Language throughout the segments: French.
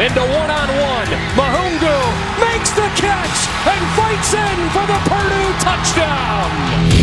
into one-on-one. Mahungu makes the catch and fights in for the Purdue touchdown.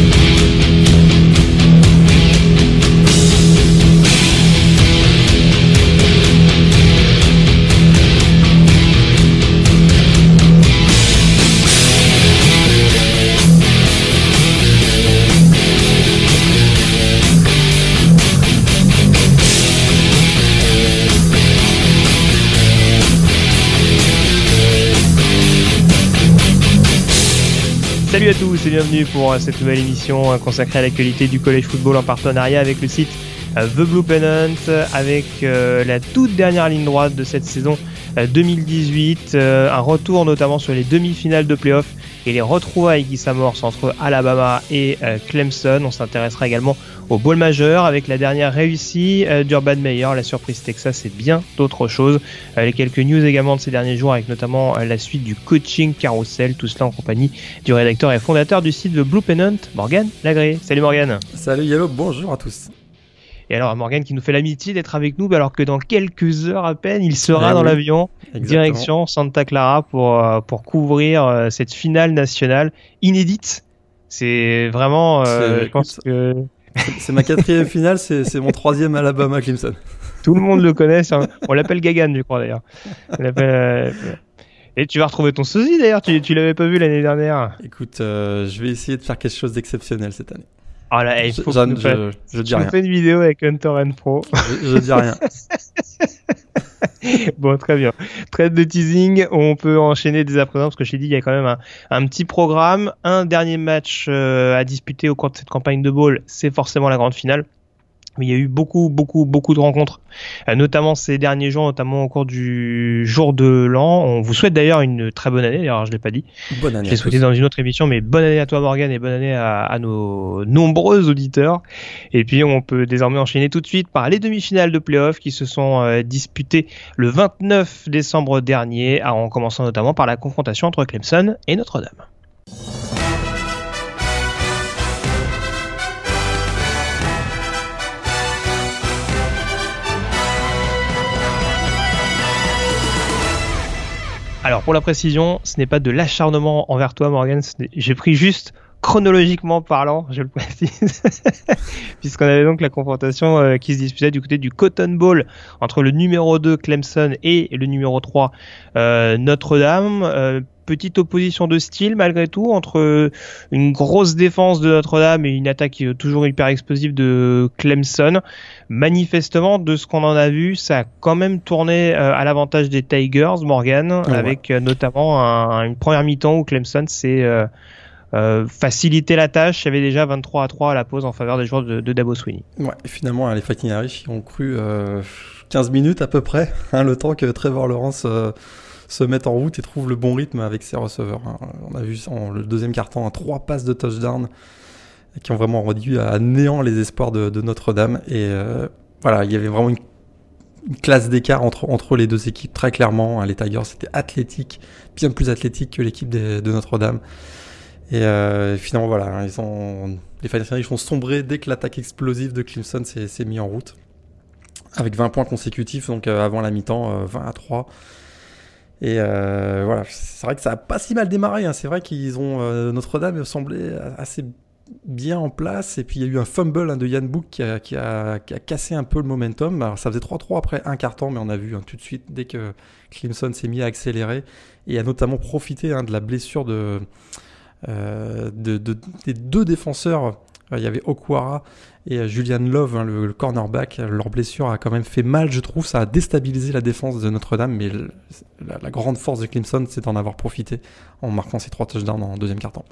Tous et bienvenue pour euh, cette nouvelle émission euh, consacrée à l'actualité du collège football en partenariat avec le site euh, The Blue Pennant avec la toute dernière ligne droite de cette saison 2018, un retour notamment sur les demi-finales de playoff et les retrouvailles qui s'amorcent entre Alabama et Clemson. On s'intéressera également au bowl majeur avec la dernière réussie d'Urban Meyer, la surprise Texas et bien d'autres choses. les quelques news également de ces derniers jours avec notamment la suite du coaching carousel, tout cela en compagnie du rédacteur et fondateur du site The Blue Pennant, Morgan Lagré. Salut Morgan. Salut Yellow, bonjour à tous. Et alors Morgan qui nous fait l'amitié d'être avec nous alors que dans quelques heures à peine il sera dans l'avion direction Santa Clara pour, pour couvrir cette finale nationale inédite. C'est vraiment, euh, je pense que c'est ma quatrième finale, c'est mon troisième Alabama Clemson. Tout le monde le connaît, on l'appelle Gagan, je crois d'ailleurs. Euh, et tu vas retrouver ton sosie d'ailleurs, tu, tu l'avais pas vu l'année dernière. Écoute, euh, je vais essayer de faire quelque chose d'exceptionnel cette année. Ah là, il faut je, que je, je, dis rien. fais une vidéo avec Hunter and Pro. Je, je dis rien. bon, très bien. Trade de teasing, on peut enchaîner dès à présent parce que je t'ai dit, il y a quand même un, un petit programme. Un dernier match euh, à disputer au cours de cette campagne de ball, c'est forcément la grande finale. Mais il y a eu beaucoup, beaucoup, beaucoup de rencontres, euh, notamment ces derniers jours, notamment au cours du jour de l'an. On vous souhaite d'ailleurs une très bonne année, d'ailleurs je l'ai pas dit. Bonne année. Je l'ai souhaité dans une autre émission, mais bonne année à toi Morgan et bonne année à, à, nos nombreux auditeurs. Et puis on peut désormais enchaîner tout de suite par les demi-finales de playoffs qui se sont euh, disputées le 29 décembre dernier, en commençant notamment par la confrontation entre Clemson et Notre-Dame. Alors pour la précision, ce n'est pas de l'acharnement envers toi Morgan, j'ai pris juste chronologiquement parlant, je le précise, puisqu'on avait donc la confrontation euh, qui se disputait du côté du Cotton Bowl entre le numéro 2 Clemson et le numéro 3 euh, Notre-Dame. Euh, petite opposition de style malgré tout entre une grosse défense de Notre-Dame et une attaque toujours hyper explosive de Clemson. Manifestement, de ce qu'on en a vu, ça a quand même tourné à l'avantage des Tigers, Morgan, avec notamment un, une première mi-temps où Clemson s'est euh, faciliter la tâche. Il y avait déjà 23 à 3 à la pause en faveur des joueurs de, de Dabo Sweeney. Ouais, et finalement, les Fighting Irish ont cru euh, 15 minutes à peu près, hein, le temps que Trevor Lawrence euh, se mette en route et trouve le bon rythme avec ses receveurs. Hein. On a vu en le deuxième carton un trois passes de touchdown qui ont vraiment réduit à néant les espoirs de, Notre-Dame. Et euh, voilà, il y avait vraiment une, classe d'écart entre, entre les deux équipes, très clairement. Hein, les Tigers, c'était athlétique, bien plus athlétique que l'équipe de, Notre-Dame. Et euh, finalement, voilà, ils les Fighting Irish ont sombré dès que l'attaque explosive de Clemson s'est mis en route. Avec 20 points consécutifs, donc euh, avant la mi-temps, euh, 20 à 3. Et euh, voilà, c'est vrai que ça a pas si mal démarré. Hein. C'est vrai qu'ils ont euh, Notre-Dame semblait assez bien en place. Et puis il y a eu un fumble hein, de Yann Book qui a, cassé un peu le momentum. Alors ça faisait 3-3 après un quart temps, mais on a vu hein, tout de suite dès que Clemson s'est mis à accélérer et a notamment profité de la blessure euh, de, de, des deux défenseurs. Il y avait Okwara et Julian Love, hein, le, cornerback. Leur blessure a quand même fait mal, je trouve. Ça a déstabilisé la défense de Notre-Dame, mais la, grande force de Clemson, c'est d'en avoir profité en marquant ces trois touchdowns en deuxième quart-temps.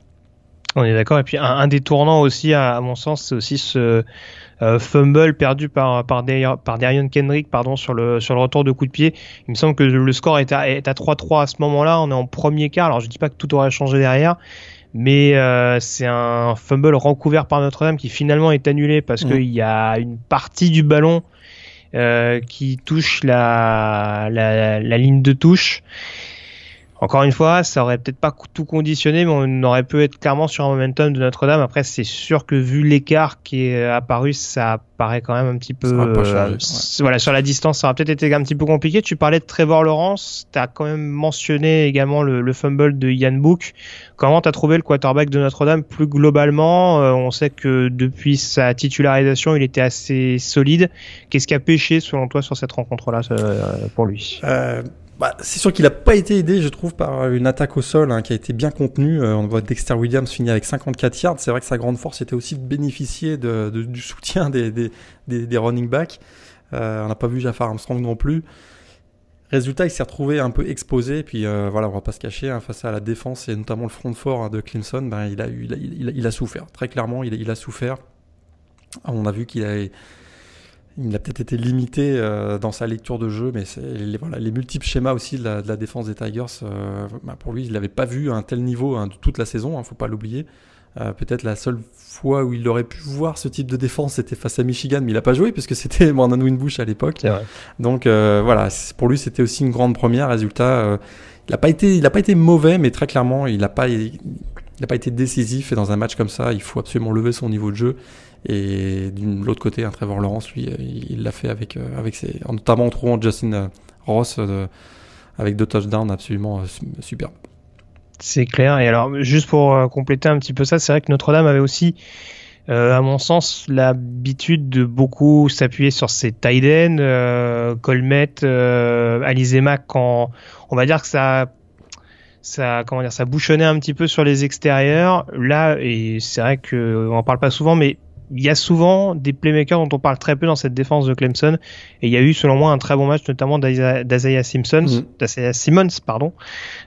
On est d'accord. Et puis un, un, des tournants aussi, à, mon sens, c'est aussi ce euh, fumble perdu par par, Dar par Darion Kendrick, pardon, sur le retour de coup de pied. Il me semble que le score est à, est à 3-3 à ce moment-là. On est en premier quart. Alors je dis pas que tout aurait changé derrière, mais euh, c'est un fumble recouvert par Notre-Dame qui finalement est annulé parce mmh. qu'il y a une partie du ballon euh, qui touche la, la, la ligne de touche. Encore une fois, ça aurait peut-être pas tout conditionné, mais on aurait pu être clairement sur un momentum de Notre-Dame. Après, c'est sûr que vu l'écart qui est apparu, ça paraît quand même un petit peu. Euh, voilà, sur la distance, ça aurait peut-être été un petit peu compliqué. Tu parlais de Trevor Lawrence, tu as quand même mentionné également le, fumble de Ian Book. Comment tu as trouvé le quarterback de Notre-Dame plus globalement euh, On sait que depuis sa titularisation, il était assez solide. Qu'est-ce qui a pêché selon toi sur cette rencontre-là euh, pour lui? Bah, c'est sûr qu'il n'a pas été aidé, je trouve, par une attaque au sol hein, qui a été bien contenue. Euh, on voit Dexter Williams finir avec 54 yards. C'est vrai que sa grande force était aussi de bénéficier du soutien des, running backs. Euh, on n'a pas vu Jafar Armstrong non plus. Résultat, il s'est retrouvé un peu exposé. Puis euh, voilà, on va pas se cacher hein, face à la défense et notamment le front fort hein, de Clemson. Ben, il, a souffert. Très clairement, il, a souffert. On a vu qu'il a peut-être été limité euh, dans sa lecture de jeu, mais les, multiples schémas aussi de la, défense des Tigers, euh, bah pour lui, il n'avait pas vu un tel niveau hein, de toute la saison, il ne faut pas l'oublier. Euh, peut-être la seule fois où il aurait pu voir ce type de défense, c'était face à Michigan, mais il n'a pas joué puisque c'était Brandon Winbush à l'époque. Donc voilà, pour lui, c'était aussi une grande première. Résultat, il n'a pas été, il a pas été mauvais, mais très clairement, il n'a pas, il n'a pas été décisif. Et dans un match comme ça, il faut absolument lever son niveau de jeu. Et de l'autre côté, un Trevor Lawrence, lui, euh, il l'a fait avec, euh, avec ses, notamment en trouvant Justin euh, Ross avec deux touchdowns absolument superbes. C'est clair. Et alors, juste pour compléter un petit peu ça, c'est vrai que Notre-Dame avait aussi, à mon sens, l'habitude de beaucoup s'appuyer sur ses tight euh, Colmette, euh, Alizema, quand on va dire que ça ça comment dire ça bouchonnait un petit peu sur les extérieurs là et c'est vrai que on en parle pas souvent mais il y a souvent des playmakers dont on parle très peu dans cette défense de Clemson. Et il y a eu, selon moi, un très bon match, notamment d'Azaya Simpson, mm. Simmons, pardon,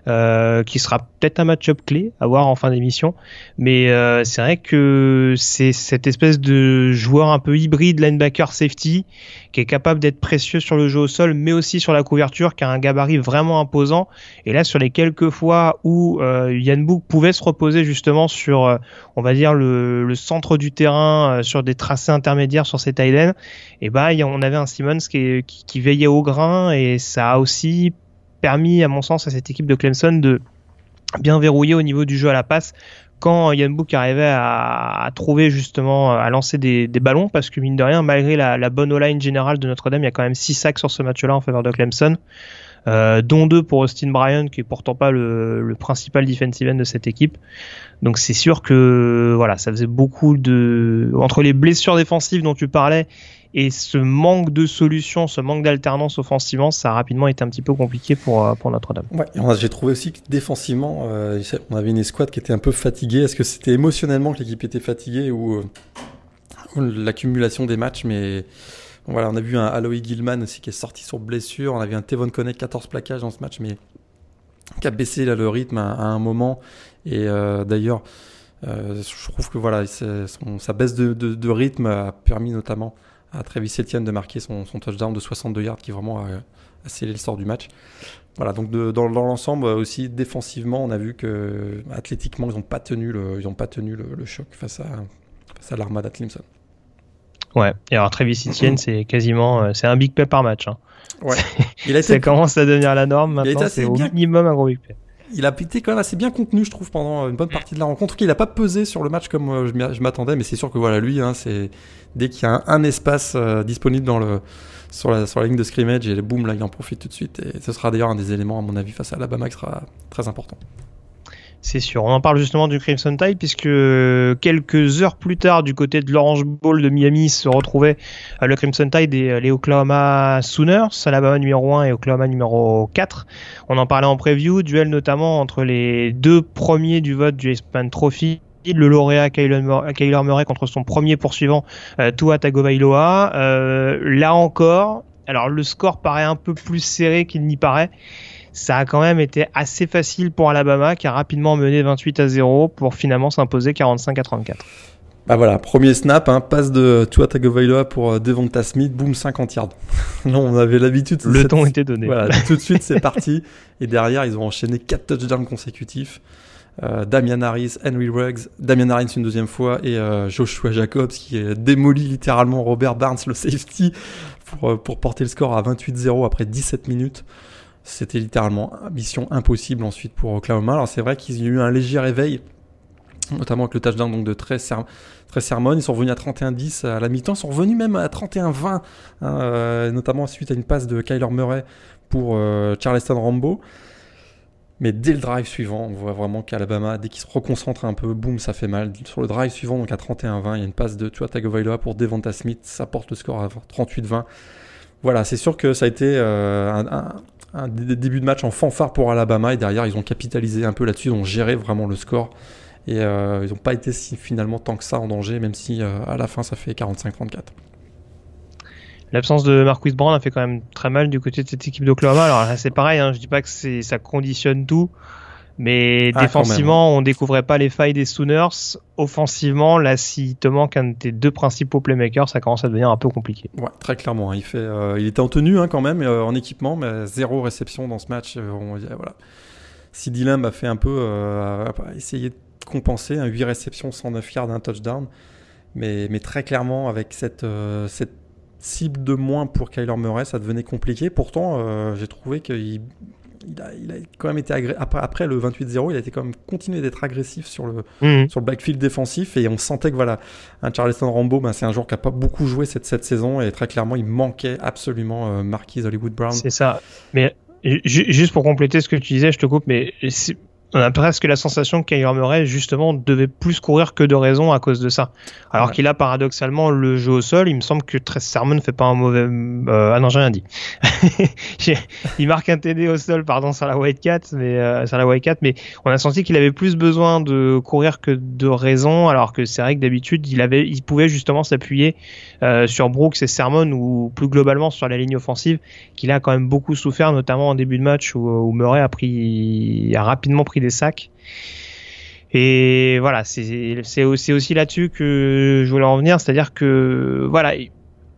euh, qui sera peut-être un match-up clé à voir en fin d'émission. Mais euh, c'est vrai que c'est cette espèce de joueur un peu hybride linebacker safety qui est capable d'être précieux sur le jeu au sol, mais aussi sur la couverture, qui a un gabarit vraiment imposant. Et là, sur les quelques fois où euh, Yann Book pouvait se reposer justement sur, euh, on va dire, le, centre du terrain, euh, sur des tracés intermédiaires sur ces Thaïlandais, et bah, on avait un Simmons qui veillait au grain, et ça a aussi permis, à mon sens, à cette équipe de Clemson de bien verrouiller au niveau du jeu à la passe quand Yann Book arrivait à, à, trouver justement à lancer des, des, ballons parce que mine de rien malgré la, la bonne O-line générale de Notre-Dame il y a quand même 6 sacs sur ce match-là en faveur de Clemson euh, dont deux pour Austin Bryan qui est pourtant pas le, le principal defensive end de cette équipe. Donc c'est sûr que voilà ça faisait beaucoup de entre les blessures défensives dont tu parlais et ce manque de solutions, ce manque d'alternance offensivement, ça a rapidement été un petit peu compliqué pour, euh, pour Notre-Dame. J'ai trouvé aussi que défensivement, euh, on avait une escouade qui était un peu fatiguée. Est-ce que c'était émotionnellement que l'équipe était fatiguée ou, euh, l'accumulation des matchs? Mais on a vu un Aloy Gilman aussi qui est sorti sur blessure. On a vu un Tevon Connect 14 plaquages dans ce match, mais qui a baissé le rythme à, un moment. Et d'ailleurs, je trouve que voilà, sa baisse de, rythme a permis notamment à Travis Etienne de marquer son, son, touchdown de 62 yards qui vraiment a, a scellé le sort du match. Voilà, donc de, dans, dans l'ensemble aussi défensivement, on a vu que athlétiquement ils n'ont pas tenu le, ils ont pas tenu le, le choc face à face à l'armada Clemson. Ouais, et alors Travis Etienne, c'est quasiment euh, c'est un big play par match. Hein. Ouais. Il a été... ça commence à devenir la norme maintenant. C'est au minimum un gros big play il a été quand même assez bien contenu, je trouve, pendant une bonne partie de la rencontre. Il n'a pas pesé sur le match comme euh, je m'attendais, mais c'est sûr que voilà, lui, hein, c'est dès qu'il y a un, espace euh, disponible dans le sur la, sur la ligne de scrimmage, et boum, là, il en profite tout de suite. Et ce sera d'ailleurs un des éléments, à mon avis, face à Alabama qui sera très important. C'est sûr. On en parle justement du Crimson Tide puisque quelques heures plus tard, du côté de l'Orange Bowl de Miami, se retrouvaient euh, le Crimson Tide et euh, les Oklahoma Sooners, Alabama numéro 1 et Oklahoma numéro 4. On en parlait en preview, duel notamment entre les deux premiers du vote du Expand Trophy le lauréat Kyler Murray contre son premier poursuivant euh, Tua Tagovailoa. Euh, là encore, alors le score paraît un peu plus serré qu'il n'y paraît ça a quand même été assez facile pour Alabama qui a rapidement mené 28 à 0 pour finalement s'imposer 45 à 34. Bah voilà, premier snap, hein, passe de Tua Tagovailoa pour euh, Devonta Smith, boum 50 yards. non, on avait l'habitude. Le ton était donné. Voilà, tout de suite c'est parti. Et derrière, ils ont enchaîné 4 touchdowns consécutifs. Euh, Damian Harris, Henry Ruggs, Damian Harris une deuxième fois et euh, Joshua Jacobs qui a démoli littéralement Robert Barnes, le safety, pour, pour porter le score à 28-0 après 17 minutes C'était littéralement mission impossible ensuite pour Oklahoma. Alors c'est vrai qu'ils ont eu un léger réveil, notamment avec le touchdown donc de très, très sermon. Ils sont revenus à 31-10 à la mi-temps. Ils sont revenus même à 31-20, hein, euh, notamment suite à une passe de Kyler Murray pour euh, Charleston Rambo. Mais dès le drive suivant, on voit vraiment qu'Alabama, dès qu'il se reconcentre un peu, boum, ça fait mal. Sur le drive suivant, donc à 31-20, il y a une passe de Tua Tagovailoa pour Devonta Smith, ça porte le score à 38-20. Voilà, c'est sûr que ça a été euh, un, début de match en fanfare pour Alabama et derrière, ils ont capitalisé un peu là-dessus, ils ont géré vraiment le score et euh, ils n'ont pas été si, finalement tant que ça en danger, même si euh, à la fin ça fait 45-34. L'absence de Marquis Brown a fait quand même très mal du côté de cette équipe d'Oklahoma. Alors là, c'est pareil, hein, je dis pas que ça conditionne tout, mais ah, défensivement, on découvrait pas les failles des Sooners. Offensivement, là, s'il te manque un de tes deux principaux playmakers, ça commence à devenir un peu compliqué. Ouais, très clairement. Hein. Il fait, euh, il était en tenue hein, quand même, euh, en équipement, mais zéro réception dans ce match. Euh, on, voilà. Sidi Lamb a fait un peu, a essayé de compenser, un 8 réceptions, 109 yards, un touchdown, mais, mais très clairement avec cette, cette cible de moins pour Kyler Murray, ça devenait compliqué. Pourtant, euh, j'ai trouvé qu'il il a, il a, quand même été après, après, le 28-0, il a été quand même continué d'être agressif sur le, mhm. sur le backfield défensif et on sentait que voilà, un Charleston Rambo, ben, c'est un joueur qui a pas beaucoup joué cette, cette saison et très clairement, il manquait absolument euh, Marquise Hollywood Brown. C'est ça. Mais juste pour compléter ce que tu disais, je te coupe, mais on a presque la sensation que Kyler Murray justement devait plus courir que de raison à cause de ça. Alors qu'il a paradoxalement le jeu au sol, il me semble que Tress Sermon ne fait pas un mauvais. Euh, ah non, j'ai rien dit. il marque un TD au sol, pardon, sur la White Cat, mais euh, sur la White Cat, mais on a senti qu'il avait plus besoin de courir que de raison, alors que c'est vrai que d'habitude il avait, il pouvait justement s'appuyer euh, sur Brooks et Sermon ou plus globalement sur la ligne offensive, qu'il a quand même beaucoup souffert, notamment en début de match où, où Murray a pris, a rapidement pris des sacs. Et voilà, c'est aussi là-dessus que je voulais en venir, c'est-à-dire que voilà,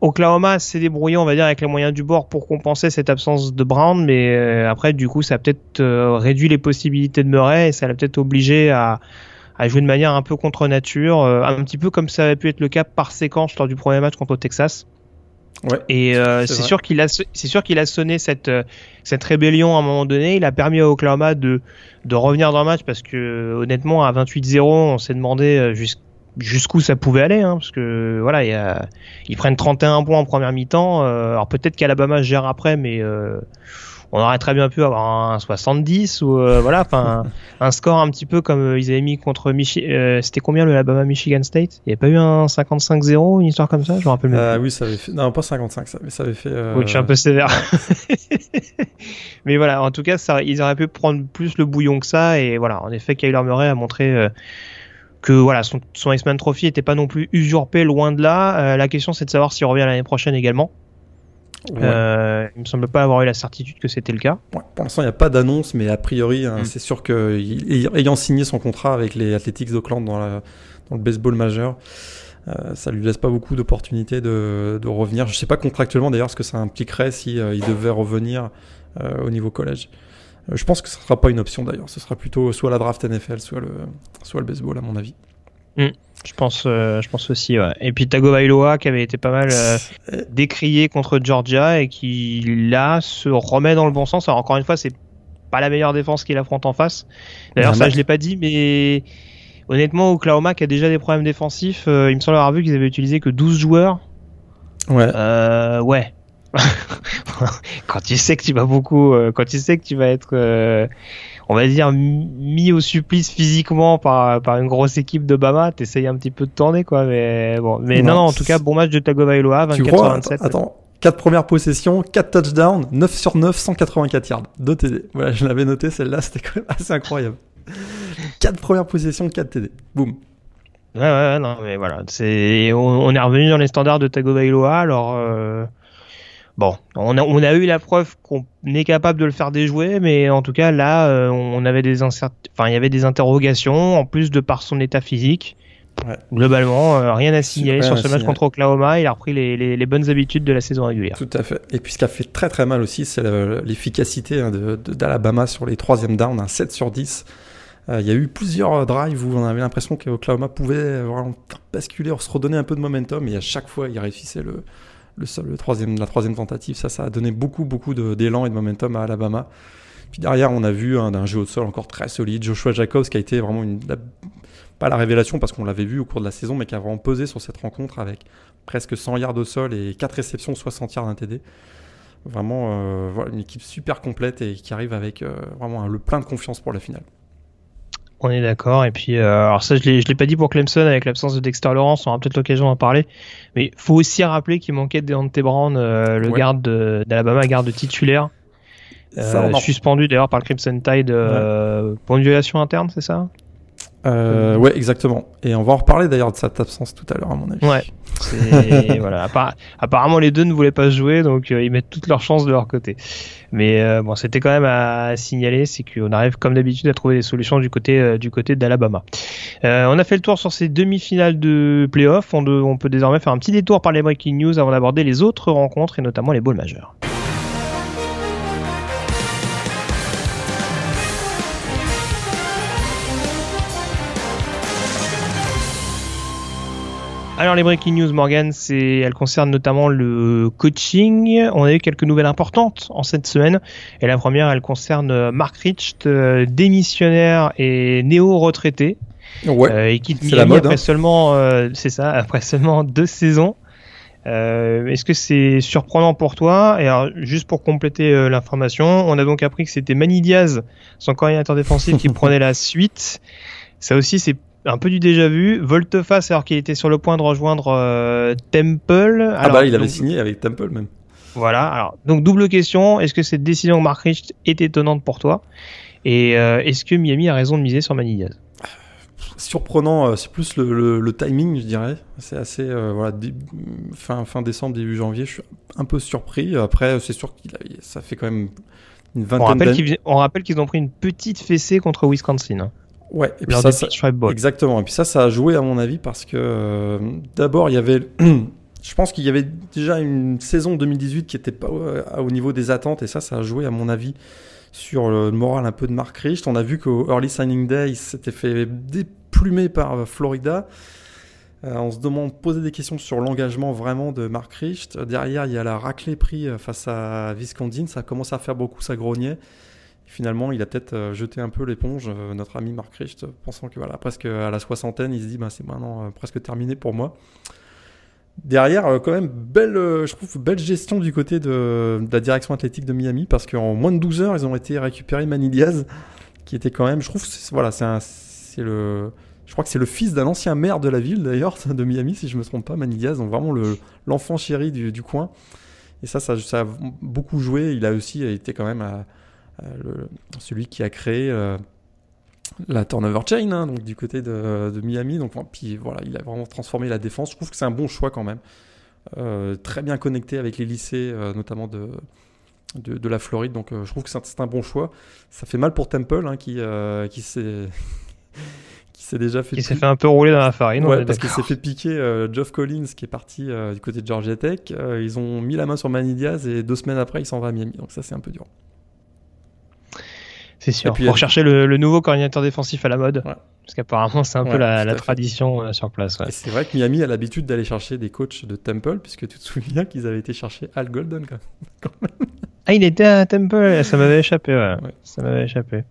Oklahoma s'est débrouillé, on va dire, avec les moyens du bord pour compenser cette absence de Brown, mais euh, après, du coup, ça a peut-être euh, réduit les possibilités de Murray et ça l'a peut-être obligé à, jouer de manière un peu contre nature, euh, un petit peu comme ça avait pu être le cas par séquence lors du premier match contre Texas. Ouais, et euh, c'est sûr qu'il a c'est sûr qu'il a sonné cette euh, cette rébellion à un moment donné. Il a permis à Oklahoma de de revenir dans le match parce que honnêtement à 28-0 on s'est demandé euh, jusqu'où ça pouvait aller hein, parce que voilà y a, ils prennent 31 points en première mi-temps. alors peut-être qu'Alabama gère après mais on aurait très bien pu avoir un 70 ou euh, voilà, enfin un score un petit peu comme euh, ils avaient mis contre Michi euh, c'était combien le Alabama Michigan State? Il n'y a pas eu un 55-0, une histoire comme ça? Je me rappelle même. oui, ça avait fait non pas 55, ça, mais ça avait fait. Oui, je suis un peu sévère. mais voilà, en tout cas, ça, ils auraient pu prendre plus le bouillon que ça et voilà, en effet, Kyler Murray a montré que voilà son, son X-Men Trophy était pas non plus usurpé loin de là. la question c'est de savoir s'il revient l'année prochaine également. Euh, il me semble pas avoir eu la certitude que c'était le cas. pour l'instant, il n'y a pas d'annonce, mais a priori, hein, mm. c'est sûr qu'ayant signé son contrat avec les Athletics d'Oakland dans, dans, le baseball majeur, euh, ça lui laisse pas beaucoup d'opportunités de, de, revenir. Je sais pas contractuellement d'ailleurs ce que ça impliquerait si euh, il devait revenir euh, au niveau collège. Euh, je pense que ce sera pas une option d'ailleurs. Ce sera plutôt soit la draft NFL, soit le, soit le baseball à mon avis. Mm. Je pense, euh, je pense aussi. Ouais. Et puis Tagovailoa qui avait été pas mal euh, décrié contre Georgia et qui là se remet dans le bon sens. Alors encore une fois, c'est pas la meilleure défense qu'il affronte en face. D'ailleurs, ça je l'ai pas dit, mais honnêtement, Oklahoma qui a déjà des problèmes défensifs, euh, il me semble avoir vu qu'ils avaient utilisé que 12 joueurs. Ouais. ouais. quand tu sais que tu vas beaucoup, quand tu sais que tu vas être on va dire, mis au supplice physiquement par, par une grosse équipe de Bama, t'essayes un petit peu de tourner, quoi. Mais bon, mais non, non, en tout cas, bon match de Tagovailoa, 24 27. Attends, 4 premières possessions, 4 touchdowns, 9 sur 9, 184 yards. 2 TD. Voilà, je l'avais noté, celle-là, c'était quand même assez incroyable. 4 premières possessions, 4 TD. Boum. Ouais, ouais, non, mais voilà. C'est, on, est revenu dans les standards de Tagovailoa, alors, euh, Bon, on a, on a eu la preuve qu'on est capable de le faire déjouer, mais en tout cas là, euh, on avait des enfin il y avait des interrogations en plus de par son état physique. Globalement, euh, rien à signaler sur ce match contre Oklahoma. Il a repris les, les, les, bonnes habitudes de la saison régulière. Tout à fait. Et puis ce qui a fait très très mal aussi, c'est l'efficacité hein, d'Alabama sur les troisième downs, un 7 sur 10. Euh, il y a eu plusieurs drives où on avait l'impression qu'Oklahoma pouvait vraiment basculer, se redonner un peu de momentum, et à chaque fois, il réussissait le, le, la troisième tentative. Ça, ça a donné beaucoup, beaucoup d'élan et de momentum à Alabama. Puis derrière, on a vu un, jeu au sol encore très solide. Joshua Jacobs qui a été vraiment une, pas la révélation parce qu'on l'avait vu au cours de la saison, mais qui a vraiment pesé sur cette rencontre avec presque 100 yards au sol et 4 réceptions, 60 yards d'un TD. Vraiment euh, une équipe super complète et qui arrive avec euh, vraiment le plein de confiance pour la finale. On est d'accord. Et puis, euh, alors ça, je l'ai, l'ai pas dit pour Clemson avec l'absence de Dexter Lawrence. On aura peut-être l'occasion d'en parler. Mais faut aussi rappeler qu'il manquait Deontay Brown, le garde d'Alabama, garde titulaire. suspendu d'ailleurs par le Crimson Tide pour une violation interne, c'est ça? Euh, ouais, exactement. Et on va en reparler d'ailleurs de cette absence tout à l'heure, à mon avis. Ouais. voilà. apparemment, les deux ne voulaient pas jouer, donc euh, ils mettent toutes leurs chances de leur côté. Mais euh, bon, c'était quand même à, signaler, c'est qu'on arrive comme d'habitude à trouver des solutions du côté euh, d'Alabama. on a fait le tour sur ces demi-finales de playoff. On, on, peut désormais faire un petit détour par les breaking news avant d'aborder les autres rencontres et notamment les bowls majeurs. Alors les breaking news, Morgan, c'est, elles concernent notamment le coaching. On a eu quelques nouvelles importantes en cette semaine. Et la première, elle concerne Mark Rich, euh, démissionnaire et néo-retraité. Ouais. Euh, et quitte Miami après hein. seulement, euh, c'est ça, après seulement deux saisons. Est-ce que c'est surprenant pour toi? Et alors, juste pour compléter l'information, on a donc appris que c'était Manny Diaz, son coordinateur défensif, qui prenait la suite. Ça aussi, c'est un peu du déjà vu. Volteface, alors qu'il était sur le point de rejoindre euh, Temple. ah bah il avait signé avec Temple même. Voilà. Alors donc double question. Est-ce que cette décision de Mark Rich est étonnante pour toi? Et euh, est-ce que Miami a raison de miser sur Manny Diaz? Surprenant, euh, c'est plus le, timing, je dirais. C'est assez voilà fin fin décembre début janvier. Je suis un peu surpris. Après, c'est sûr qu'il ça fait quand même une vingtaine. On rappelle qu'ils ont pris une petite fessée contre Wisconsin. Ouais, et puis ça, exactement. Et puis ça, ça a joué à mon avis parce que euh, d'abord il y avait, je pense qu'il y avait déjà une saison 2018 qui était pas au niveau des attentes et ça, ça a joué à mon avis sur le moral un peu de Mark Richt. On a vu qu'au Early Signing Day, il s'était fait déplumer par euh, Florida. Euh, on se demande, poser des questions sur l'engagement vraiment de Mark Richt. Derrière, il y a la raclée pris face à Viscondine. Ça commence à faire beaucoup, ça grognait finalement, il a peut-être euh, jeté un peu l'éponge, euh, notre ami Marc Richt, pensant que voilà, presque à la soixantaine, il se dit bah, c'est maintenant euh, presque terminé pour moi. Derrière, quand même, belle, je trouve, belle gestion du côté de, la direction athlétique de Miami, parce qu'en moins de 12 heures, ils ont été récupérés Manny Diaz, qui était quand même, je trouve, voilà, c'est le, je crois que c'est le fils d'un ancien maire de la ville d'ailleurs, de Miami, si je me trompe pas, Manny Diaz, donc vraiment l'enfant chéri du, coin. Et ça, ça, ça, a beaucoup joué. Il a aussi été quand même à, euh, celui qui a créé euh, la turnover chain, hein, donc du côté de, Miami. Donc, puis voilà, il a vraiment transformé la défense. Je trouve que c'est un bon choix quand même. Euh, très bien connecté avec les lycées, notamment de, de, la Floride. Donc je trouve que c'est un bon choix. Ça fait mal pour Temple, hein, qui, qui s'est. qui s'est déjà fait. Il s'est fait un peu rouler dans la farine. Ouais, parce qu'il s'est fait piquer Geoff Collins, qui est parti du côté de Georgia Tech. ils ont mis la main sur Manny Diaz et deux semaines après, il s'en va à Miami. Donc ça, c'est un peu dur. C'est sûr. Pour chercher le, nouveau coordinateur défensif à la mode. Parce qu'apparemment, c'est un peu la, tradition euh, sur place. C'est vrai que Miami a l'habitude d'aller chercher des coachs de Temple, puisque tu te souviens qu'ils avaient été chercher Al Golden quand même. ah, il était à Temple, ça m'avait échappé, ouais. Ça m'avait échappé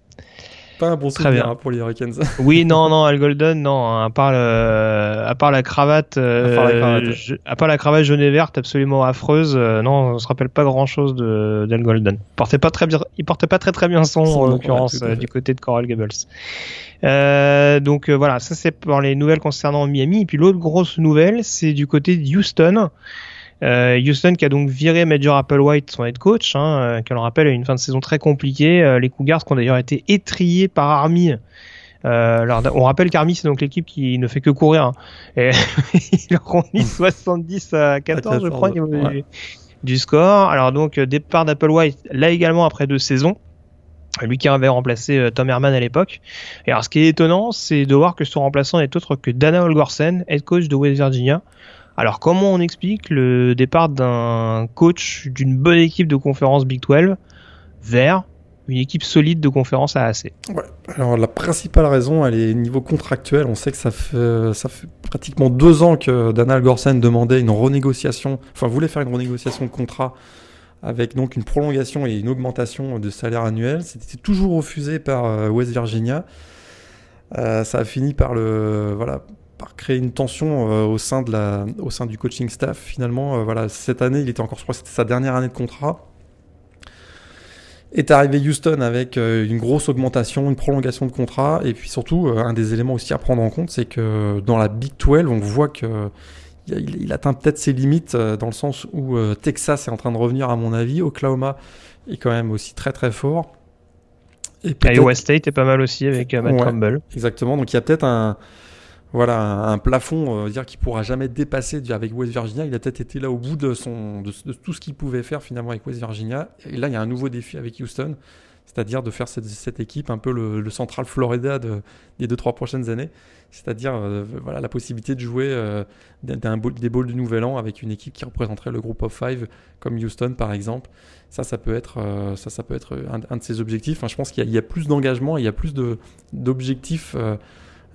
pas un bon souvenir hein, pour les Hurricanes. oui, non, non, Al Golden, non. À part, à part la cravate, à, part la cravate à part la cravate jaune et verte absolument affreuse, euh, non, on se rappelle pas grand chose de d'Al Golden. Il portait pas très bien, il portait pas très très bien son, en l'occurrence euh, du côté de Coral Gables. Euh, donc voilà, ça c'est pour les nouvelles concernant Miami. Et puis l'autre grosse nouvelle, c'est du côté de Houston. Euh, Houston qui a donc viré Major Applewhite, son head coach, hein, euh, qui, on le rappelle, a eu une fin de saison très compliquée. Euh, les Cougars qui ont d'ailleurs été étriés par Army. Euh, on rappelle qu'Army c'est donc l'équipe qui ne fait que courir. Hein. Et ils leur ont mis 70 à 14, je crois, du, score. Alors donc départ d'Applewhite là également après deux saisons lui qui avait remplacé Tom Herman à l'époque. Et alors ce qui est étonnant, c'est de voir que son remplaçant n'est autre que Dana Holgorsen, head coach de West Virginia. Alors comment on explique le départ d'un coach d'une bonne équipe de conférence Big 12 vers une équipe solide de conférence à AC. Ouais. Alors la principale raison, elle est niveau contractuel. On sait que ça fait, pratiquement deux ans que Daniel Gorsen demandait une renégociation, enfin voulait faire une renégociation de contrat avec donc une prolongation et une augmentation de salaire annuel. C'était toujours refusé par euh, West Virginia. Euh, ça a fini par le voilà créer une tension euh, au sein de la au sein du coaching staff. Finalement, voilà cette année, il était encore, je crois, c'était sa dernière année de contrat. Est arrivé Houston avec une grosse augmentation, une prolongation de contrat, et puis surtout un des éléments aussi à prendre en compte, c'est que dans la Big 12, on voit que il, atteint peut-être ses limites euh, dans le sens où euh, Texas est en train de revenir à mon avis, Oklahoma est quand même aussi très très fort. Et Iowa State est pas mal aussi avec euh, Matt Campbell. Exactement, donc il y a peut-être un voilà un, plafond dire qu'il pourra jamais dépasser avec West Virginia. Il a peut-être été là au bout de tout ce qu'il pouvait faire finalement avec West Virginia. Et là il y a un nouveau défi avec Houston c'est-à-dire de faire cette, équipe un peu le, Central Florida des deux trois prochaines années, c'est-à-dire euh, voilà la possibilité de jouer euh, des bowls du Nouvel An avec une équipe qui représenterait le groupe of five comme Houston par exemple. Ça, ça peut être euh, ça, ça peut être un, de ses objectifs. je pense qu'il y a, plus d'engagement, il y a plus d'objectifs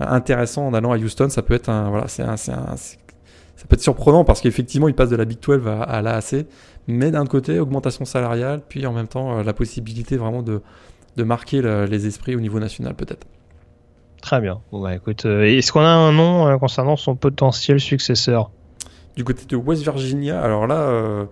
intéressants en allant à Houston. Ça peut être un voilà, c'est ça peut être surprenant parce qu'effectivement, il passe de la Big 12 à, à l'AAC mais d'un côté, augmentation salariale, puis en même temps, euh, la possibilité vraiment de, de marquer les esprits au niveau national, peut-être. Très bien. Bon, bah, écoute, euh, est-ce qu'on a un nom euh, concernant son potentiel successeur? Du côté de West Virginia, alors là,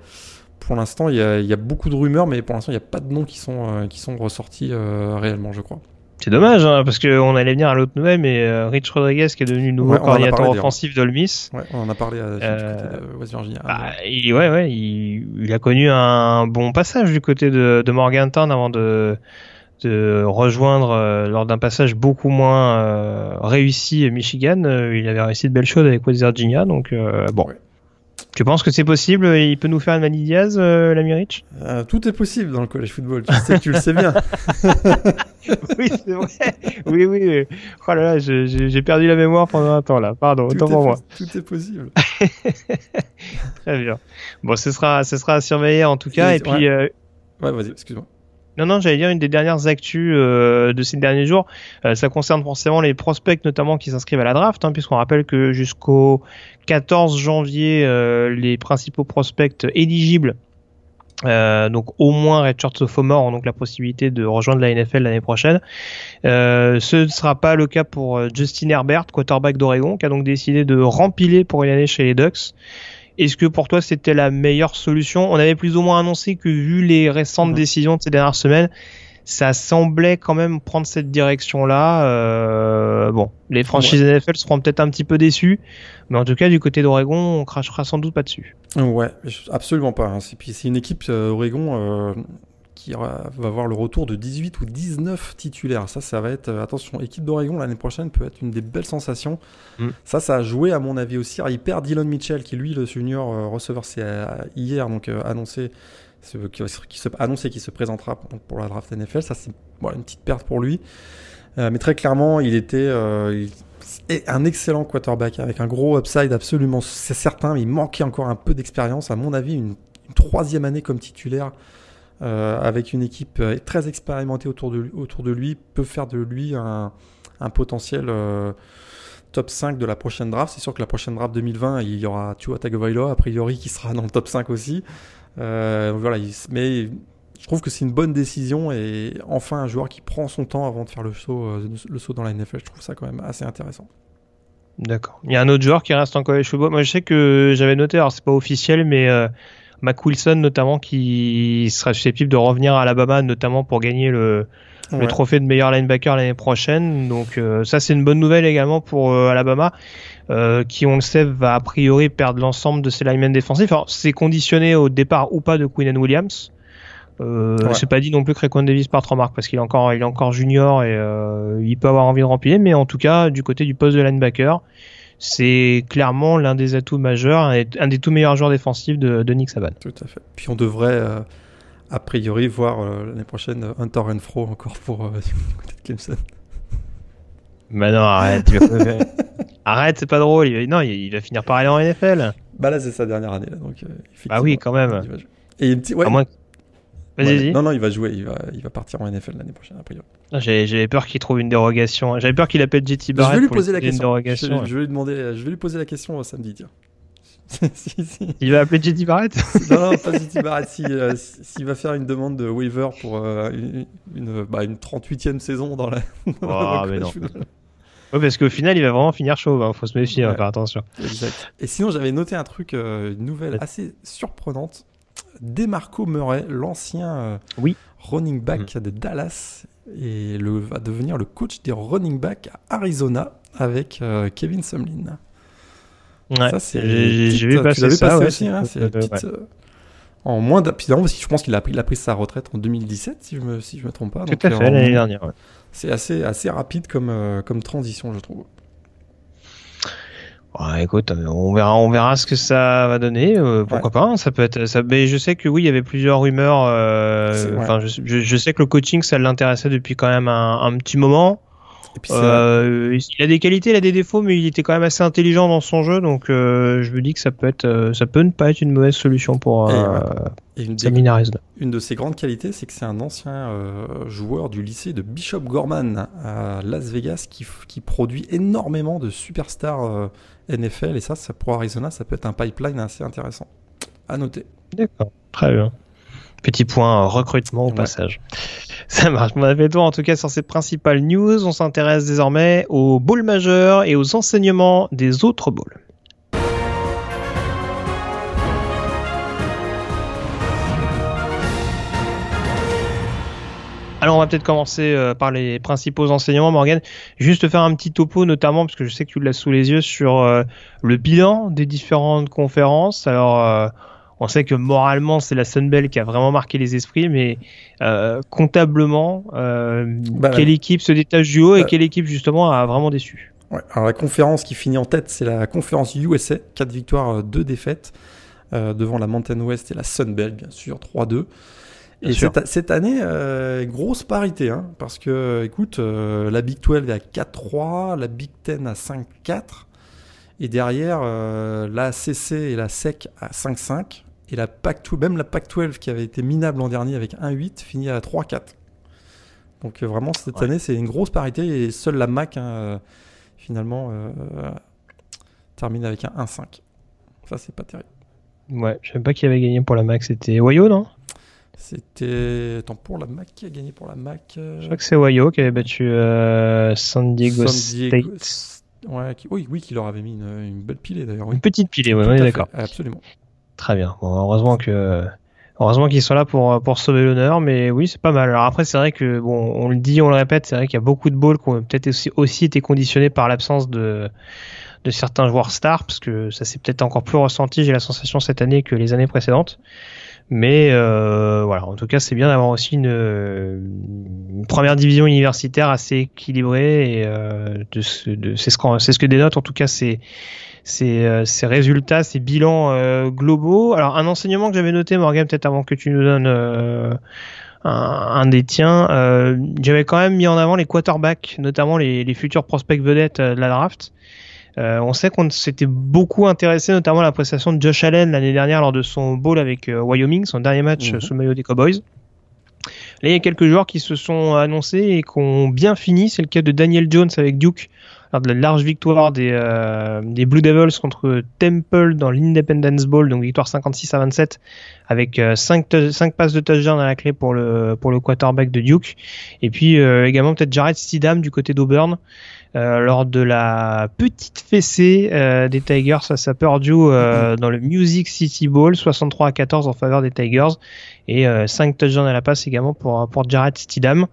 pour l'instant, il y, y, a beaucoup de rumeurs, mais pour l'instant, il n'y a pas de noms qui sont, qui sont ressortis réellement, je crois. C'est dommage, hein, parce qu'on allait venir à l'autre nouvelle, mais euh, Rich Rodriguez, qui est devenu nouveau coordinateur offensif de Miss. Ouais, on en a parlé à, euh, de West Virginia. Bah, il, ouais, ouais, il, a connu un bon passage du côté de, de Morgantown avant de, de rejoindre, euh, lors d'un passage beaucoup moins réussi Michigan. il avait réussi de belles choses avec West Virginia, donc bon. Tu penses que c'est possible Il peut nous faire une Manny Diaz, euh, l'ami Rich? Euh, Tout est possible dans le college football. Tu sais, tu le sais bien. oui, c'est vrai. Oui, oui. Oh là là, j'ai perdu la mémoire pendant un temps là. Pardon, autant pour moi. Tout est possible. Très bien. Bon, ce sera, ce sera à surveiller en tout cas. Et, puis. Euh, ouais vas-y, excuse-moi. Non, non, j'allais dire une des dernières actus euh, de ces derniers jours. Euh, ça concerne forcément les prospects, notamment qui s'inscrivent à la draft, hein, puisqu'on rappelle que jusqu'au 14 janvier, euh, les principaux prospects éligibles, donc au moins Redshirt Sophomore, ont donc la possibilité de rejoindre la NFL l'année prochaine. ce ne sera pas le cas pour Justin Herbert, quarterback d'Oregon, qui a donc décidé de rempiler pour une année chez les Ducks. Est-ce que pour toi c'était la meilleure solution? On avait plus ou moins annoncé que vu les récentes mhm. décisions de ces dernières semaines, ça semblait quand même prendre cette direction-là. Euh, bon, les franchises NFL seront peut-être un petit peu déçues, mais en tout cas du côté d'Oregon, on crachera sans doute pas dessus. Ouais, absolument pas. Hein. C'est une équipe euh, Oregon euh, qui va avoir le retour de 18 ou 19 titulaires. Ça, ça va être, euh, attention, équipe d'Oregon l'année prochaine peut être une des belles sensations. Mm. Ça, ça a joué à mon avis aussi. Alors, il perd Dylan Mitchell, qui lui, le junior euh, receveur, c'est euh, hier, donc annoncé, qui, se, annoncé qu'il se présentera pour, la draft NFL. Ça, c'est une petite perte pour lui. mais très clairement, il était un excellent quarterback avec un gros upside absolument, c'est certain. Mais il manquait encore un peu d'expérience. À mon avis, une troisième année comme titulaire euh, avec une équipe euh, très expérimentée autour de, lui, peut faire de lui un, potentiel euh, top 5 de la prochaine draft. C'est sûr que la prochaine draft 2020, il y aura Tua Tagovailoa, a priori, qui sera dans le top 5 aussi. voilà, mais je trouve que c'est une bonne décision et enfin un joueur qui prend son temps avant de faire le saut, dans la NFL. Je trouve ça quand même assez intéressant. D'accord. Il y a un autre joueur qui reste en college football. Moi, je sais que j'avais noté, alors c'est pas officiel, mais Mac Wilson notamment qui sera susceptible de revenir à Alabama notamment pour gagner le, trophée de meilleur linebacker l'année prochaine. Donc euh, ça c'est une bonne nouvelle également pour euh, Alabama. Euh, qui on le sait va a priori perdre l'ensemble de ses linemen défensifs. Alors c'est conditionné au départ ou pas de Quinn Williams. Euh, C'est pas dit non plus que Raekwon Davis parte en marque parce qu'il est encore il est encore junior et il peut avoir envie de remplir. Mais en tout cas du côté du poste de linebacker, c'est clairement l'un des atouts majeurs, un des tout meilleurs joueurs défensifs de, Nick Saban. Tout à fait. Puis on devrait, euh, a priori, voir euh, l'année prochaine Hunter Renfro encore pour euh, côté de Clemson. Bah non, arrête. arrête, c'est pas drôle. non, il, va finir par aller en NFL. Bah là, c'est sa dernière année. Là, donc, bah oui, quand même. Et une petite, ouais, Vas-y, Non, non, il va jouer, il va, il va partir en NFL l'année prochaine, a priori. Ah, J'avais peur qu'il trouve une dérogation. J'avais peur qu'il appelle JT Barrett. je vais lui pour poser la question. Je, vais lui demander, je vais lui poser la question euh, samedi, tiens. si, si. Il va appeler JT Barrett Non, non, pas JT Barrett. S'il si, euh, va faire une demande de waiver pour euh, une, une, bah, une 38e saison dans la. Oh, le mais non. Ouais, parce qu'au final, il va vraiment finir chauve. Hein. Faut se méfier, hein, Ouais. faire attention. Exact. Et sinon, j'avais noté un truc, euh, une nouvelle assez surprenante. Demarco Murray, l'ancien euh, Oui. running back de Dallas, et le, va devenir le coach des running backs à Arizona avec euh, Kevin Sumlin. Ouais. Ça, c'est J'ai vu passer tu l'avais ça. passé ouais, aussi, hein, c'est petite, ouais. euh, en moins d'un- puis non, parce que je pense qu'il a pris, il a pris sa retraite en 2017, si je me, si je me trompe pas. Tout Donc, à euh, fait, l'année dernière. ouais. C'est assez, assez rapide comme, euh, comme transition, je trouve. Ouais, écoute, on verra, on verra ce que ça va donner. euh, pourquoi pas hein, Ça peut être. Ça, mais je sais que oui, il y avait plusieurs rumeurs. euh, ouais. Enfin, je, sais que le coaching, ça l'intéressait depuis quand même un, un petit moment. Et puis, c'est- Euh, il a des qualités, il a des défauts, mais il était quand même assez intelligent dans son jeu, donc euh, je me dis que ça peut être, ça peut ne pas être une mauvaise solution pour Et, ouais. et une des- de ses grandes qualités, c'est que c'est un ancien euh, joueur du lycée de Bishop Gorman à Las Vegas qui, produit énormément de superstars euh, NFL et ça, ça pour Arizona, ça peut être un pipeline assez intéressant. À noter. D'accord, très bien. Petit point euh, recrutement au Ouais. passage. Ça marche. On a fait en tout cas sur ces principales news. On s'intéresse désormais aux bowls majeurs et aux enseignements des autres bowls. Alors on va peut-être commencer euh, par les principaux enseignements, Morgan. Juste faire un petit topo, notamment parce que je sais que tu l'as sous les yeux sur euh, le bilan des différentes conférences. Alors euh, on sait que moralement c'est la Sunbelt qui a vraiment marqué les esprits, mais comptablement, Bah, quelle équipe se détache du haut et euh, quelle équipe justement a vraiment déçu Ouais. Alors la conférence qui finit en tête, c'est la conférence USA, 4 victoires, 2 défaites, devant la Mountain West et la Sunbelt, bien sûr, 3-2. Et cette, cette année, euh, grosse parité, hein, parce que, écoute, euh, la Big 12 est à 4-3, la Big 10 à 5-4, et derrière, euh, la CC et la SEC à 5-5, et la Pac 12, même la Pac 12 qui avait été minable l'an dernier avec 1-8, finit à 3-4. Donc euh, vraiment, cette Ouais. année, c'est une grosse parité, et seule la MAC, hein, finalement, euh, termine avec un 1-5. Ça, c'est pas terrible. Ouais, je sais pas qui avait gagné pour la Mac, c'était Ohio, non? C'était. Attends, pour la MAC, qui a gagné pour la MAC euh, Je crois que c'est Ohio qui avait battu euh, San Diego San Diego- State. Ouais, qui- oui, oui, qui leur avait mis une, une belle pilée d'ailleurs. Oui. Une petite pilée, ouais, on est d'accord. Absolument. Très bien. Bon, heureusement que heureusement qu'ils sont là pour pour sauver l'honneur, mais oui, c'est pas mal. Alors après, c'est vrai que bon, on le dit, on le répète, c'est vrai qu'il y a beaucoup de balls qui ont peut-être aussi, aussi été conditionnés par l'absence de de certains joueurs stars, parce que ça s'est peut-être encore plus ressenti, j'ai la sensation cette année que les années précédentes. Mais euh, voilà, en tout cas, c'est bien d'avoir aussi une, une première division universitaire assez équilibrée et euh, de de, c'est ce ce que dénote en tout cas ces ces, euh, ces résultats, ces bilans euh, globaux. Alors un enseignement que j'avais noté, Morgan, peut-être avant que tu nous donnes euh, un, un des tiens, euh, j'avais quand même mis en avant les quarterbacks, notamment les, les futurs prospects vedettes de la draft. Euh, on sait qu'on s'était beaucoup intéressé notamment à la prestation de Josh Allen l'année dernière lors de son bowl avec euh, Wyoming, son dernier match Mhm. euh, sous le maillot des Cowboys. Là, il y a quelques joueurs qui se sont annoncés et qui ont bien fini. C'est le cas de Daniel Jones avec Duke lors de la large victoire des, euh, des Blue Devils contre Temple dans l'Independence Bowl, donc victoire 56 à 27 avec 5, passes de touchdown à la clé pour le, pour le quarterback de Duke. Et puis euh, également peut-être Jared Steedham du côté d'Auburn. Euh, lors de la petite fessée euh, des Tigers face à Purdue euh, dans le Music City Bowl, 63 à 14 en faveur des Tigers et euh, 5 touchdowns à la passe également pour, pour Jared Steedham.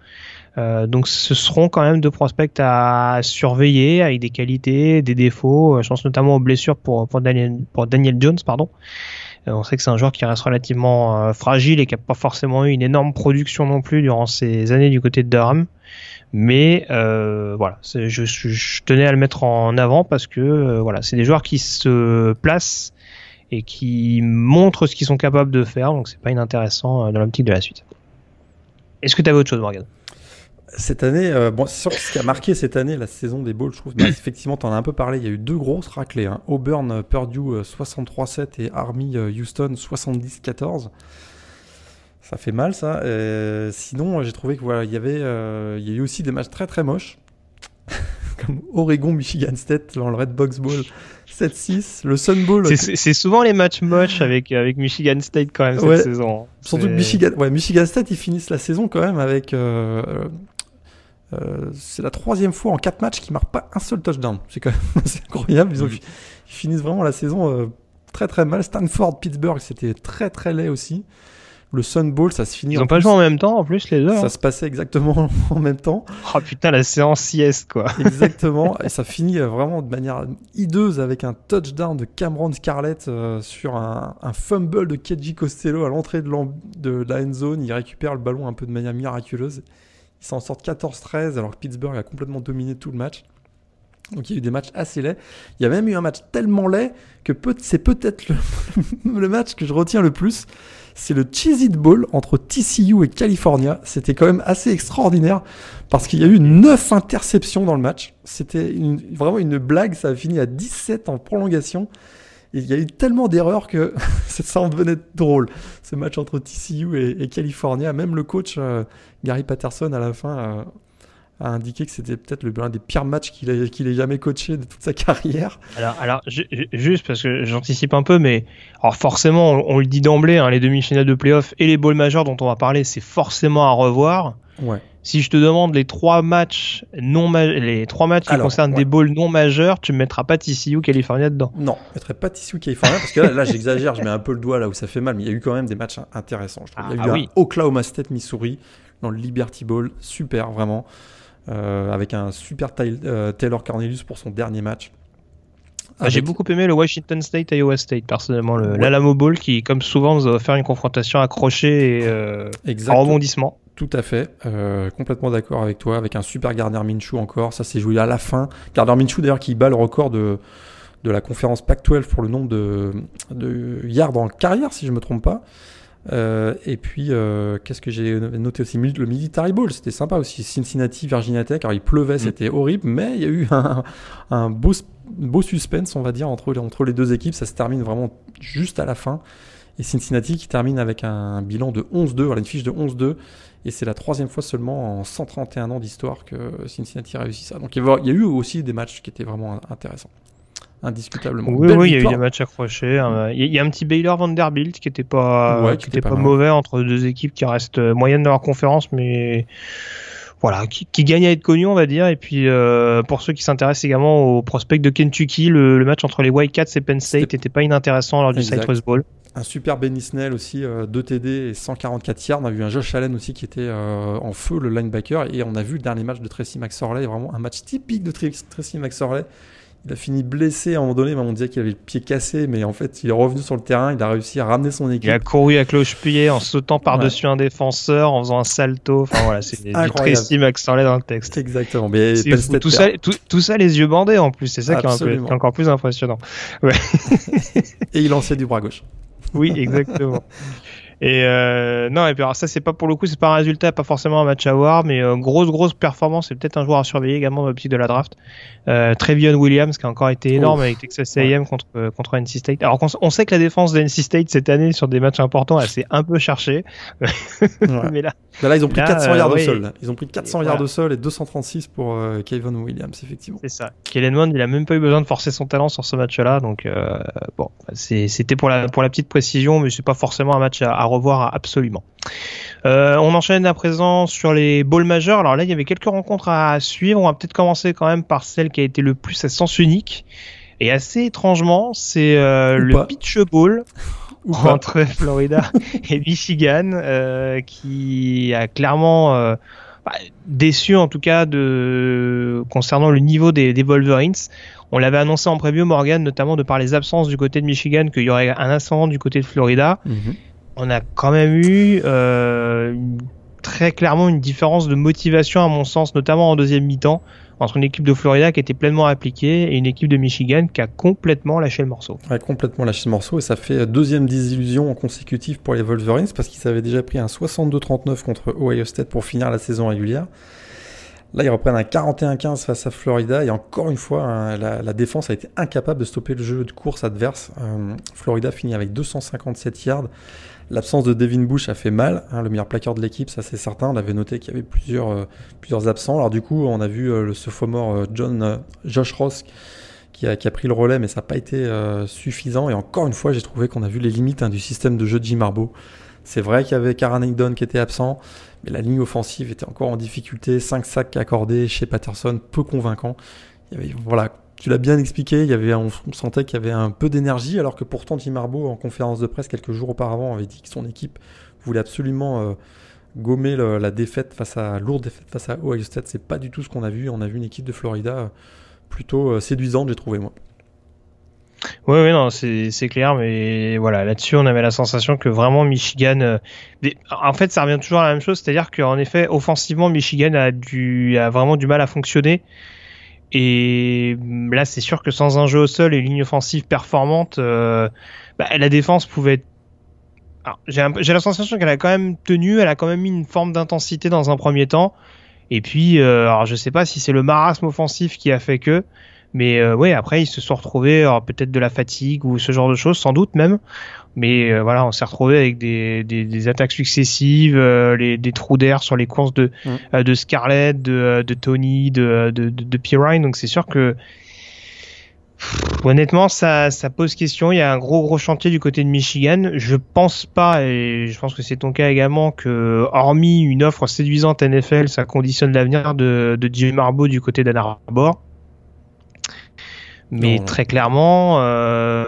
Euh, donc ce seront quand même deux prospects à surveiller avec des qualités, des défauts. Je pense notamment aux blessures pour, pour, Daniel, pour Daniel Jones. Pardon. Euh, on sait que c'est un joueur qui reste relativement fragile et qui n'a pas forcément eu une énorme production non plus durant ces années du côté de Durham. Mais euh, voilà, je, je, tenais à le mettre en avant parce que euh, voilà, c'est des joueurs qui se placent et qui montrent ce qu'ils sont capables de faire, donc c'est pas inintéressant euh, dans l'optique de la suite. Est-ce que tu avais autre chose, Morgan? Cette année, euh, bon, c'est sûr que ce qui a marqué cette année, la saison des Bowls, je trouve, bah, effectivement, tu en as un peu parlé, il y a eu deux grosses raclées. Hein. Auburn, Purdue 63-7 et Army Houston 70-14. Ça fait mal, ça. Et sinon, j'ai trouvé que voilà, il y avait, euh, il y a eu aussi des matchs très très moches, comme Oregon, Michigan State dans le Red Box Bowl 7-6, le Sun Bowl. C'est- souvent les matchs moches avec, avec Michigan State quand même cette Ouais. saison. Surtout Michigan, ouais, Michigan State, ils finissent la saison quand même avec. euh, euh, c'est la troisième fois en quatre matchs qu'ils marquent pas un seul touchdown. C'est quand même incroyable. Ils, ont- ils finissent vraiment la saison euh, très très mal. Stanford, Pittsburgh, c'était très très laid aussi. Le Sun Bowl, ça se finit. Ils ont pas plus- joué en même temps en plus les deux. Ça hein. se passait exactement en même temps. Oh putain la séance sieste quoi. Exactement. et ça finit euh, vraiment de manière hideuse avec un touchdown de Cameron Scarlett euh, sur un, un fumble de Keji Costello à l'entrée de, la end zone. Il récupère le ballon un peu de manière miraculeuse. Ils s'en sortent 14-13 alors que Pittsburgh a complètement dominé tout le match. Donc il y a eu des matchs assez laids. Il y a même eu un match tellement laid que peut- c'est peut-être le, le match que je retiens le plus. C'est le Cheez It Bowl entre TCU et California. C'était quand même assez extraordinaire parce qu'il y a eu 9 interceptions dans le match. C'était vraiment une blague. Ça a fini à 17 en prolongation. Il y a eu tellement d'erreurs que ça en devenait drôle. Ce match entre TCU et, et California. Même le coach euh, Gary Patterson à la fin euh, a indiqué que c'était peut-être l'un des pires matchs qu'il ait, qu'il ait jamais coaché de toute sa carrière. Alors, alors ju- ju- juste parce que j'anticipe un peu, mais alors forcément, on, on le dit d'emblée, hein, les demi-finales de playoff et les bowls majeurs dont on va parler, c'est forcément à revoir. Ouais. Si je te demande les trois matchs non les trois matchs qui Alors, concernent ouais. des bowls non majeurs, tu me mettras pas TCU California dedans. Non, je mettrais pas TCU California parce que là, là, j'exagère, je mets un peu le doigt là où ça fait mal, mais il y a eu quand même des matchs intéressants. Je trouve. il y a Ah, eu ah un oui. Oklahoma State Missouri dans le Liberty Bowl, super vraiment, avec un super euh, Taylor Cornelius pour son dernier match. Ah, J'ai beaucoup aimé le Washington State Iowa State personnellement, le Ouais. l'Alamo Bowl qui, comme souvent, nous a offert une confrontation accrochée et euh, en rebondissement. Tout à fait, euh, complètement d'accord avec toi, avec un super Gardner Minshew encore, ça s'est joué à la fin. Gardner Minshew d'ailleurs qui bat le record de, de la conférence Pac-12 pour le nombre de, de yards en carrière, si je me trompe pas. Euh, et puis, euh, qu'est-ce que j'ai noté aussi? Le Military Bowl, c'était sympa aussi. Cincinnati, Virginia Tech, alors il pleuvait, c'était horrible, mais il y a eu un, un beau, beau suspense, on va dire, entre, les- entre les deux équipes. Ça se termine vraiment juste à la fin. Et Cincinnati qui termine avec un bilan de 11-2, voilà, une fiche de 11-2. Et c'est la troisième fois seulement en 131 ans d'histoire que Cincinnati réussit ça. Donc il y a eu aussi des matchs qui étaient vraiment intéressants. Indiscutablement. Oui, oui, il y a eu des matchs accrochés. hein. Il y, a- un petit Baylor Vanderbilt qui était pas, Ouais, qui qui était était pas, mauvais entre deux équipes qui restent euh, moyennes dans leur conférence, mais voilà, qui, qui gagnent à être connus, on va dire. Et puis euh, pour ceux qui s'intéressent également au prospect de Kentucky, le, le match entre les Wildcats et Penn State n'était pas inintéressant lors du Exact. Citrus Bowl. Un super Benny Snell aussi, euh, 2 TD et 144 yards. On a vu un Josh Allen aussi qui était euh, en feu, le linebacker. Et on a vu le dernier match de Tracy McSorley, vraiment un match typique de Tra- Tracy McSorley. Il a fini blessé à un moment donné, on disait qu'il avait le pied cassé, mais en fait, il est revenu sur le terrain, il a réussi à ramener son équipe. Il a couru à cloche-pied en sautant par-dessus un défenseur, en faisant un salto. Enfin voilà, c'est du. Tracy McSorley dans le texte. Exactement. Mais fou. Tout, ça, tout, tout ça les yeux bandés en plus, c'est ça qui est, un peu- Absolument. qui est encore plus impressionnant. Et il lançait du bras gauche. Oui, exactement. Et euh, non, et puis alors ça c'est pas pour le coup, c'est pas un résultat, pas forcément un match à voir, mais euh, grosse grosse performance, c'est peut-être un joueur à surveiller également dans l'optique de la draft. Euh, Trevion Williams qui a encore été énorme Ouf. avec Texas A&M contre euh, contre NC State. Alors on sait que la défense de NC State cette année sur des matchs importants, elle s'est un peu cherchée, Ouais. mais là là, ils ont pris Là, 400 euh, yards ouais. au sol. Ils ont pris 400 Et yards voilà. au sol et 236 pour euh, Kevin Williams, effectivement. c'est ça. Kellen Mond, il a même pas eu besoin de forcer son talent sur ce match-là, donc euh, bon, c'était pour la pour la petite précision, mais c'est pas forcément un match à, à revoir absolument. Euh, on enchaîne à présent sur les bowls majeurs. Alors là, il y avait quelques rencontres à suivre. On va peut-être commencer quand même par celle qui a été le plus à sens unique. Et assez étrangement, c'est euh, le pas. Pitch Bowl entre Florida et Michigan, euh, qui a clairement bah, déçu en tout cas de concernant le niveau des, des Wolverines. On l'avait annoncé en preview, Morgan, notamment de par les absences du côté de Michigan, qu'il y aurait un ascendant du côté de Florida Mhm. On a quand même eu euh, très clairement une différence de motivation à mon sens, notamment en deuxième mi-temps, entre une équipe de Florida qui était pleinement appliquée et une équipe de Michigan qui a complètement lâché le morceau. Ouais, complètement lâché ce morceau et ça fait deuxième désillusion en consécutif pour les Wolverines parce qu'ils avaient déjà pris un 62-39 contre Ohio State pour finir la saison régulière. Là, ils reprennent un 41-15 face à Florida et encore une fois, hein, la, la défense a été incapable de stopper le jeu de course adverse. Euh, Florida finit avec 257 yards. L'absence de Devin Bush a fait mal, hein, le meilleur plaqueur de l'équipe, ça c'est certain. On avait noté qu'il y avait plusieurs, euh, absents. Alors du coup, on a vu euh, le sophomore euh, John, Josh Ross qui a, pris le relais, mais ça n'a pas été suffisant. Et encore une fois, j'ai trouvé qu'on a vu les limites hein, du système de jeu de Jim Marbo. C'est vrai qu'il y avait Karen Higdon qui était absent, mais la ligne offensive était encore en difficulté. 5 sacs accordés chez Patterson, peu convaincant. Voilà, tu l'as bien expliqué, il y avait, on sentait qu'il y avait un peu d'énergie, alors que pourtant Jim Marbo, en conférence de presse quelques jours auparavant, avait dit que son équipe voulait absolument euh, gommer la défaite face à lourde défaite face à Ohio State. C'est pas du tout ce qu'on a vu. On a vu une équipe de Florida euh, plutôt euh, séduisante, j'ai trouvé moi. Oui, oui, non, c'est clair, mais voilà, là-dessus, on avait la sensation que vraiment Michigan. En fait, ça revient toujours à la même chose, c'est-à-dire qu'en effet, offensivement, Michigan a vraiment du mal à fonctionner. Et là, c'est sûr que sans un jeu au sol et une ligne offensive performante, euh, bah, la défense pouvait être. J'ai la sensation qu'elle a quand même tenu, elle a quand même mis une forme d'intensité dans un premier temps. Et puis, euh, alors je sais pas si c'est le marasme offensif qui a fait que, mais euh, ouais, après ils se sont retrouvés peut-être de la fatigue ou ce genre de choses, sans doute même. Mais euh, voilà, on s'est retrouvé avec des, des, des, attaques successives, euh, les, des trous d'air sur les courses de, mm. euh, de Scarlett, de, de Tony, de, de, de, de Pirine. Donc c'est sûr que honnêtement, ça, ça pose question. Il y a un gros gros chantier du côté de Michigan. Je pense pas, et je pense que c'est ton cas également, que hormis une offre séduisante NFL, ça conditionne l'avenir de, de Jim Marbo du côté d'Ann Arbor. Mais très clairement, euh,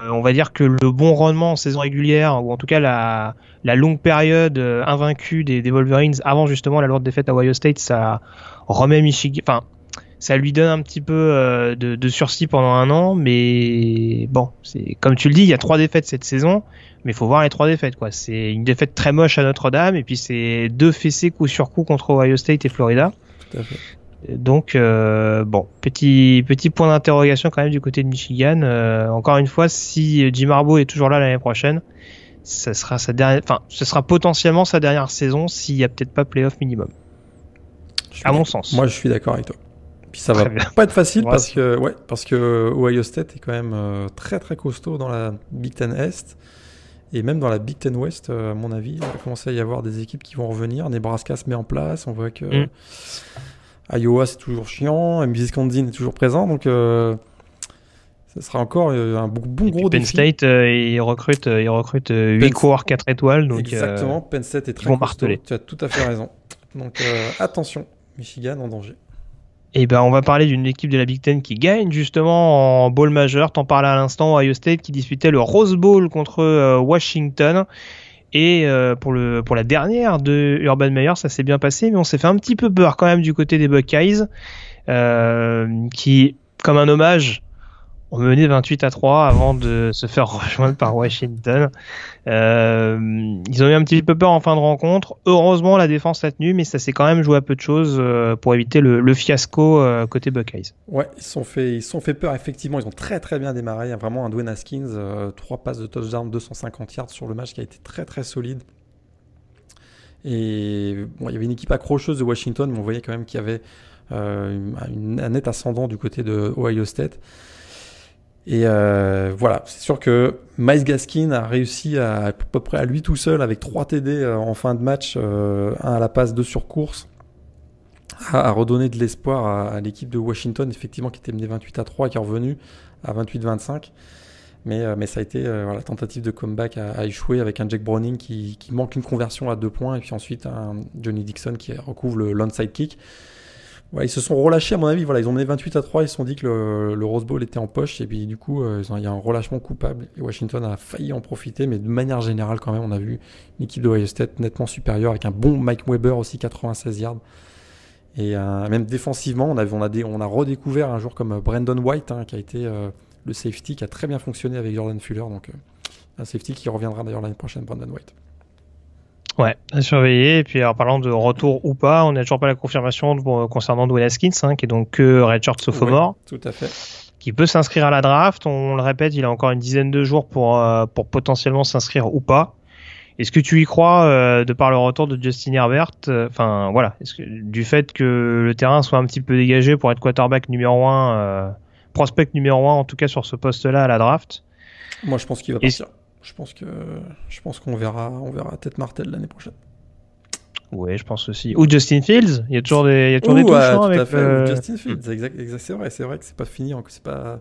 on va dire que le bon rendement en saison régulière, ou en tout cas la, longue période euh, invaincue des, Wolverines avant justement la lourde défaite à Ohio State, ça remet Michigan, enfin, ça lui donne un petit peu euh, de, sursis pendant un an, mais bon, c'est comme tu le dis, il y a trois défaites cette saison, mais il faut voir les trois défaites quoi. C'est une défaite très moche à Notre-Dame, et puis c'est deux fessées coup sur coup contre Ohio State et Florida. Tout à fait. Donc euh, bon, petit petit point d'interrogation quand même du côté de Michigan. Euh, encore une fois, si Jim Harbaugh est toujours là l'année prochaine, ça sera sa dernière, enfin, ce sera potentiellement sa dernière saison s'il y a peut-être pas playoff minimum. À mon sens. Moi, je suis d'accord avec toi. Puis ça va pas être facile parce que ouais, parce que Ohio State est quand même euh, très très costaud dans la Big Ten Est. Et même dans la Big Ten West, à mon avis, il va commencer à y avoir des équipes qui vont revenir. Nebraska se met en place. On voit que mm. Iowa, c'est toujours chiant. Wisconsin est toujours présent. Donc, euh, ça sera encore euh, un bon, bon gros Penn State, euh, il recrute, il recrute 8 coureurs 4 étoiles. Donc, Exactement. Penn State est très bon Tu as tout à fait raison. Donc, attention. Michigan en danger. Et eh ben, on va parler d'une équipe de la Big Ten qui gagne justement en bowl majeur. T'en parlais à l'instant, Ohio State qui disputait le Rose Bowl contre Washington. Et euh, pour, le, pour la dernière de Urban Meyer, ça s'est bien passé, mais on s'est fait un petit peu peur quand même du côté des Buckeyes, euh, qui, comme un hommage on menait 28 à 3 avant de se faire rejoindre par Washington. Euh, ils ont eu un petit peu peur en fin de rencontre. Heureusement, la défense a tenu, mais ça s'est quand même joué à peu de choses euh, pour éviter le, fiasco euh, côté Buckeyes. Ouais, ils sont ils sont fait peur. Effectivement, ils ont très très bien démarré. Il y a vraiment un Dwayne Haskins, trois passes de touchdown, 250 yards sur le match qui a été très très solide. Et bon, il y avait une équipe accrocheuse de Washington, mais on voyait quand même qu'il y avait un net ascendant du côté de Ohio State. Et euh, voilà, c'est sûr que Miles Gaskin a réussi à, à peu près à lui tout seul avec 3 TD euh, en fin de match, euh, un à la passe, deux sur course, à, redonner de l'espoir à, l'équipe de Washington, effectivement, qui était menée 28 à 3 et qui est revenu à 28-25. Mais, mais ça a été voilà, tentative de comeback à, échouer avec un Jack Browning qui, qui, manque une conversion à deux points et puis ensuite un Johnny Dixon qui recouvre le l'onside kick ils se sont relâchés à mon avis. Voilà, ils ont mené 28 à 3. Ils se sont dit que le, Rose Bowl était en poche et puis du coup, euh, il y a un relâchement coupable. Et Washington a failli en profiter, mais de manière générale quand même, on a vu une équipe de Ohio State nettement supérieure avec un bon Mike Weber aussi 96 yards. Et euh, même défensivement, on a, redécouvert un joueur comme Brandon White hein, qui a été euh, le safety qui a très bien fonctionné avec Jordan Fuller. Donc un safety qui reviendra d'ailleurs l'année prochaine, Brandon White. Ouais, à surveiller. Et puis, en parlant de retour ou pas, on n'a toujours pas la confirmation de, concernant Dwayne Haskins, hein, qui est donc que Redshirt Sophomore. tout à fait. Qui peut s'inscrire à la draft. On le répète, il a encore une dizaine de jours pour, euh, pour potentiellement s'inscrire ou pas. Est-ce que tu y crois euh, de par le retour de Justin Herbert euh, Enfin, voilà. Que, du fait que le terrain soit un petit peu dégagé pour être quarterback numéro 1, prospect numéro 1 en tout cas sur ce poste-là à la draft? Moi, je pense qu'il va partir. Je pense que je pense qu'on verra, on verra peut-être Martel l'année prochaine. Oui, je pense aussi. Ou Justin Fields. Il y a toujours des, il y a toujours des touches hein, avec. Euh... Justin Fields, exact, exact c'est vrai, c'est vrai que c'est pas fini, c'est pas.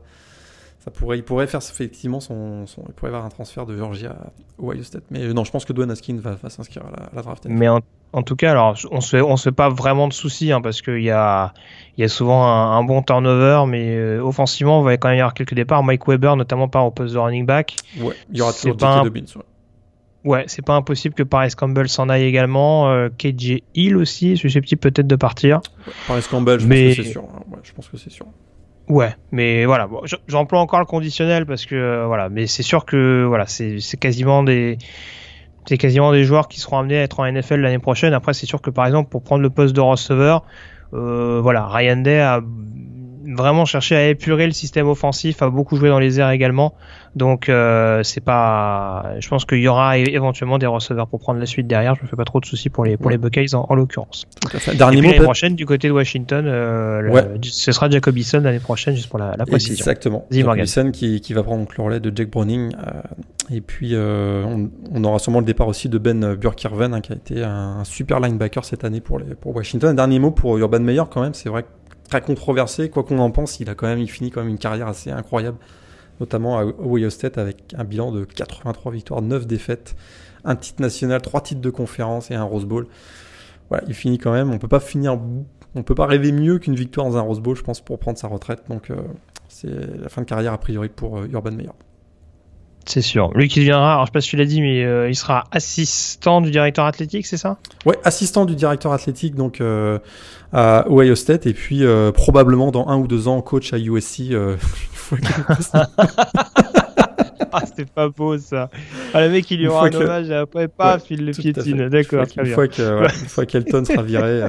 Ça pourrait, il pourrait faire effectivement son, son, il pourrait avoir un transfert de Georgia au Ohio State. Mais non, je pense que Dwayne Haskins va, va s'inscrire à la, à la draft. Mais en, en, tout cas, alors on se, on se fait pas vraiment de soucis hein, parce qu'il y a, il y a souvent un, un bon turnover, mais euh, offensivement, il va quand même y avoir quelques départs. Mike Weber, notamment par au poste de running back. Ouais, il y aura toujours. Un... Dobbins. Ouais. Ouais, c'est pas impossible que Paris Campbell s'en aille également. Euh, KJ Hill aussi, susceptible peut-être de partir. Ouais, Paris Campbell, je mais... pense que c'est sûr. Ouais, je pense que c'est sûr. Ouais, mais voilà, bon, j'emploie encore le conditionnel parce que euh, voilà, mais c'est sûr que voilà, c'est quasiment des c'est quasiment des joueurs qui seront amenés à être en NFL l'année prochaine. Après, c'est sûr que par exemple pour prendre le poste de receveur, euh, voilà, Ryan Day a vraiment cherché à épurer le système offensif, a beaucoup joué dans les airs également. Donc euh, c'est pas, je pense qu'il y aura éventuellement des receveurs pour prendre la suite derrière. Je me fais pas trop de soucis pour les pour les Buckeyes en, en l'occurrence. Dernier l'année prochaine du côté de Washington, euh, ouais. le, ce sera Jacob Eason l'année prochaine juste pour la, la précision. Exactement. Jacob Eason qui, qui va prendre le relais de Jake Browning. Euh, et puis on, on, aura sûrement le départ aussi de Ben Burkirven hein, qui a été un super linebacker cette année pour les pour Washington. Un dernier mot pour Urban Meyer quand même, c'est vrai très controversé quoi qu'on en pense, il a quand même il finit quand même une carrière assez incroyable notamment à Ohio State avec un bilan de 83 victoires, 9 défaites, un titre national, 3 titres de conférence et un Rose Bowl. Voilà, il finit quand même. On peut pas finir, on peut pas rêver mieux qu'une victoire dans un Rose Bowl, je pense, pour prendre sa retraite. Donc euh, c'est la fin de carrière a priori pour euh, Urban Meyer. C'est sûr. Lui qui deviendra, alors je sais pas si tu l'as dit, mais euh, il sera assistant du directeur athlétique, c'est ça? Ouais, assistant du directeur athlétique donc euh, à Ohio State et puis euh, probablement dans un ou deux ans coach à USC. une fois ah, c'était pas beau ça. Ah, le mec, il lui aura un que... hommage et après, paf, ouais, il le piétine. D'accord, très une bien. Fois que, voilà, une fois qu'Elton sera viré,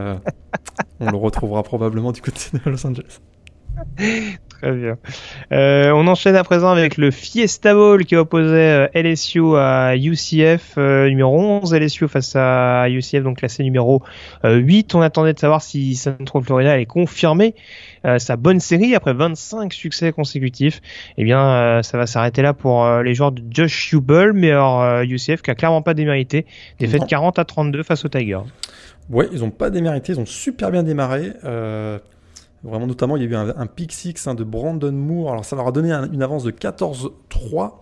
on le retrouvera probablement du côté de Los Angeles. Très bien. Euh, on enchaîne à présent avec le Fiesta Bowl qui opposait euh, LSU à UCF euh, numéro 11. LSU face à UCF, donc classé numéro 8. On attendait de savoir si Central Florida allait confirmer sa bonne série après 25 succès consécutifs. Eh bien, ça va s'arrêter là pour les joueurs de Josh Hubel, mais alors UCF qui a clairement pas démérité. Défaite 40 à 32 face aux Tigers. Ouais, ils ont pas démérité, ils ont super bien démarré. Euh, Vraiment, notamment, il y a eu un, un pick six hein, de Brandon Moore. Alors, ça leur a donné un, une avance de 14-3.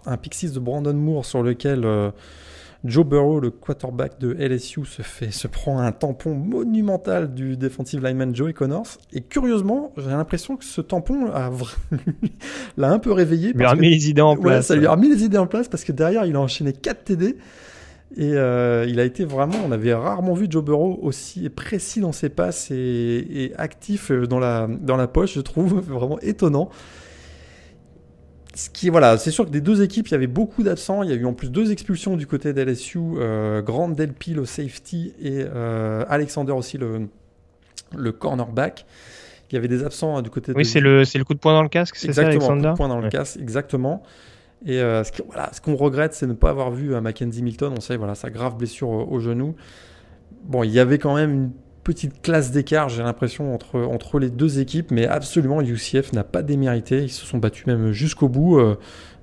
Un pick six de Brandon Moore sur lequel euh, Joe Burrow, le quarterback de LSU, se, fait, se prend un tampon monumental du defensive lineman Joey Connors. Et curieusement, j'ai l'impression que ce tampon l'a un peu réveillé. Il lui a mis les idées en place. Ça lui a mis les idées en place parce que derrière, il a enchaîné 4 TD. Et euh, il a été vraiment, on avait rarement vu Joe Burrow aussi précis dans ses passes et, et actif dans la, dans la poche, je trouve vraiment étonnant. Ce qui, voilà, c'est sûr que des deux équipes, il y avait beaucoup d'absents. Il y a eu en plus deux expulsions du côté d'LSU, euh, Grant Delpy le safety et euh, Alexander aussi le, le cornerback. Il y avait des absents hein, du côté. Oui, de... c'est le, c'est le coup de poing dans le casque, c'est ça, Alexander? Coup de poing dans le ouais. casque, exactement. Et euh, ce qu'on regrette, c'est ne pas avoir vu euh, Mackenzie Milton. On sait, voilà, sa grave blessure au, genou. Bon, il y avait quand même une petite classe d'écart, j'ai l'impression, entre, entre les deux équipes, mais absolument, UCF n'a pas démérité. Ils se sont battus même jusqu'au bout. Euh,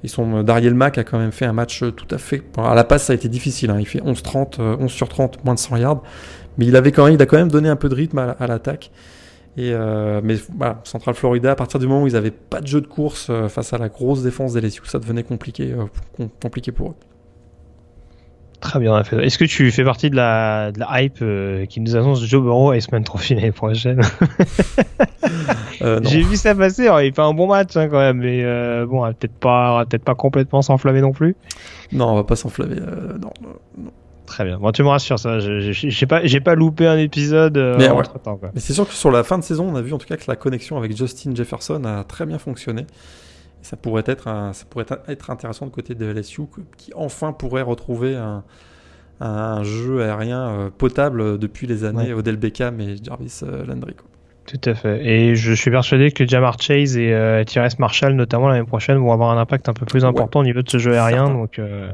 ils sont, Dariel Mack a quand même fait un match tout à fait. À la passe, ça a été difficile. Hein. Il fait 11-30, 11 sur 30, moins de 100 yards. Mais il, avait quand même, il a quand même donné un peu de rythme à l'attaque. Et euh, mais voilà, Central Florida, à partir du moment où ils n'avaient pas de jeu de course euh, face à la grosse défense des LSU, ça devenait compliqué, euh, compliqué pour eux. Très bien. Est-ce que tu fais partie de la, de la hype euh, qui nous annonce Joe Burrow et semaine Trophy l'année prochaine? Euh, J'ai vu ça passer. Alors, il fait un bon match hein, quand même, mais euh, bon, peut-être pas, peut-être pas complètement s'enflammer non plus. Non, on va pas s'enflammer. non, non. Très bien. Bon, tu me rassures, ça. J'ai pas, j'ai pas loupé un épisode euh, mais, ouais. temps. Quoi. Mais c'est sûr que sur la fin de saison, on a vu en tout cas que la connexion avec Justin Jefferson a très bien fonctionné. Et ça pourrait être, un, ça pourrait être intéressant de côté de LSU, qui enfin pourrait retrouver un, un jeu aérien euh, potable depuis les années ouais. Odell Beckham et Jarvis euh, Landry. Quoi. Tout à fait. Et je suis persuadé que Jamar Chase et euh, Tyrese Marshall, notamment l'année prochaine, vont avoir un impact un peu plus important ouais. au niveau de ce jeu aérien. Certain. Donc, euh,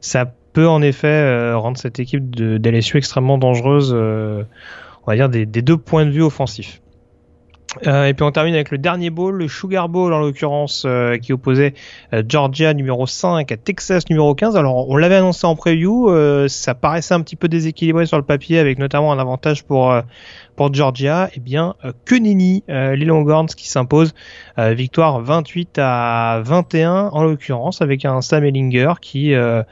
ça peut en effet euh, rendre cette équipe de, extrêmement dangereuse, euh, on va dire, des, deux points de vue offensifs. Euh, et puis on termine avec le dernier bowl, le Sugar Bowl en l'occurrence, qui opposait Georgia numéro 5 à Texas numéro 15. Alors on l'avait annoncé en preview, ça paraissait un petit peu déséquilibré sur le papier avec notamment un avantage pour pour Georgia, eh bien que nenni, les Longhorns qui s'impose, victoire 28 à 21 en l'occurrence avec un Sam Ellinger qui a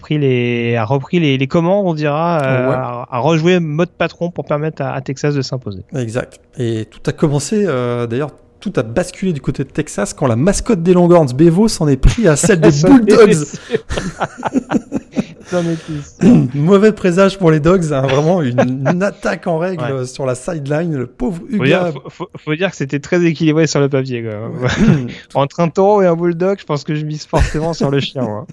pris les a repris les, les commandes, on dira, a, rejoué mode patron pour permettre à, à Texas de s'imposer. Exact. Et tout a commencé, euh, d'ailleurs, tout a basculé du côté de Texas quand la mascotte des Longhorns, Bevo, s'en est pris à celle des Bulldogs. Mauvais présage pour les Dogs, hein, vraiment une, attaque en règle sur la sideline, le pauvre Hugo. Faut, dire, que c'était très équilibré sur le papier. Entre un taureau et un bulldog, je pense que je mise forcément sur le chien.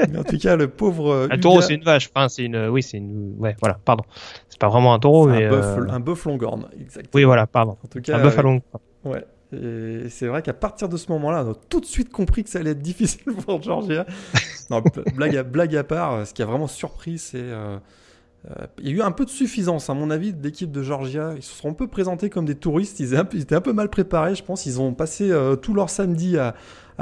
en tout cas, le pauvre. Un taureau, c'est une vache. Enfin, c'est une. Oui, c'est une. Ouais, voilà, pardon. C'est pas vraiment un taureau, mais. Euh, un bœuf longhorn, exactement. Oui, voilà, pardon. En tout cas, un bœuf à longue. Ouais. Et c'est vrai qu'à partir de ce moment-là, on a tout de suite compris que ça allait être difficile pour Georgia. non, blague, à, part, ce qui a vraiment surpris, c'est. Euh, euh, il y a eu un peu de suffisance, à mon avis, d'équipe de Georgia. Ils se sont un peu présentés comme des touristes. Ils, étaient un peu mal préparés, je pense. Ils ont passé euh, tout leur samedi à,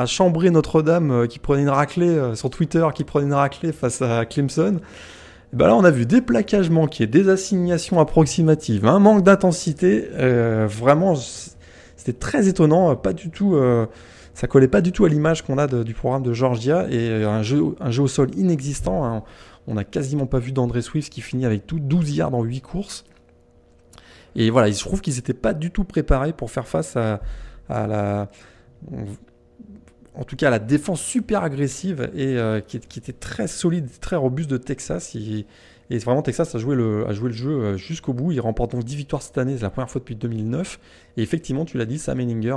chambrer Notre-Dame, qui prenait une raclée sur Twitter, qui prenait une raclée face à Clemson. Ben là, on a vu des plaquages manqués, des assignations approximatives, un manque d'intensité. vraiment, c'était très étonnant, euh, pas du tout, euh, ça collait pas du tout à l'image qu'on a du programme de Georgia et euh, un jeu, un jeu au sol inexistant. Hein. On n'a quasiment pas vu d'André Swift qui finit avec tout 12 yards en 8 courses. Et voilà, il se trouve qu'ils n'étaient pas du tout préparés pour faire face à, la. En tout cas, à la défense super agressive et qui, était très solide, très robuste de Texas. Et vraiment, Texas a joué le, a joué le jeu euh, jusqu'au bout. Il remporte donc 10 victoires cette année. C'est la première fois depuis 2009. Et effectivement, tu l'as dit, Sam Henninger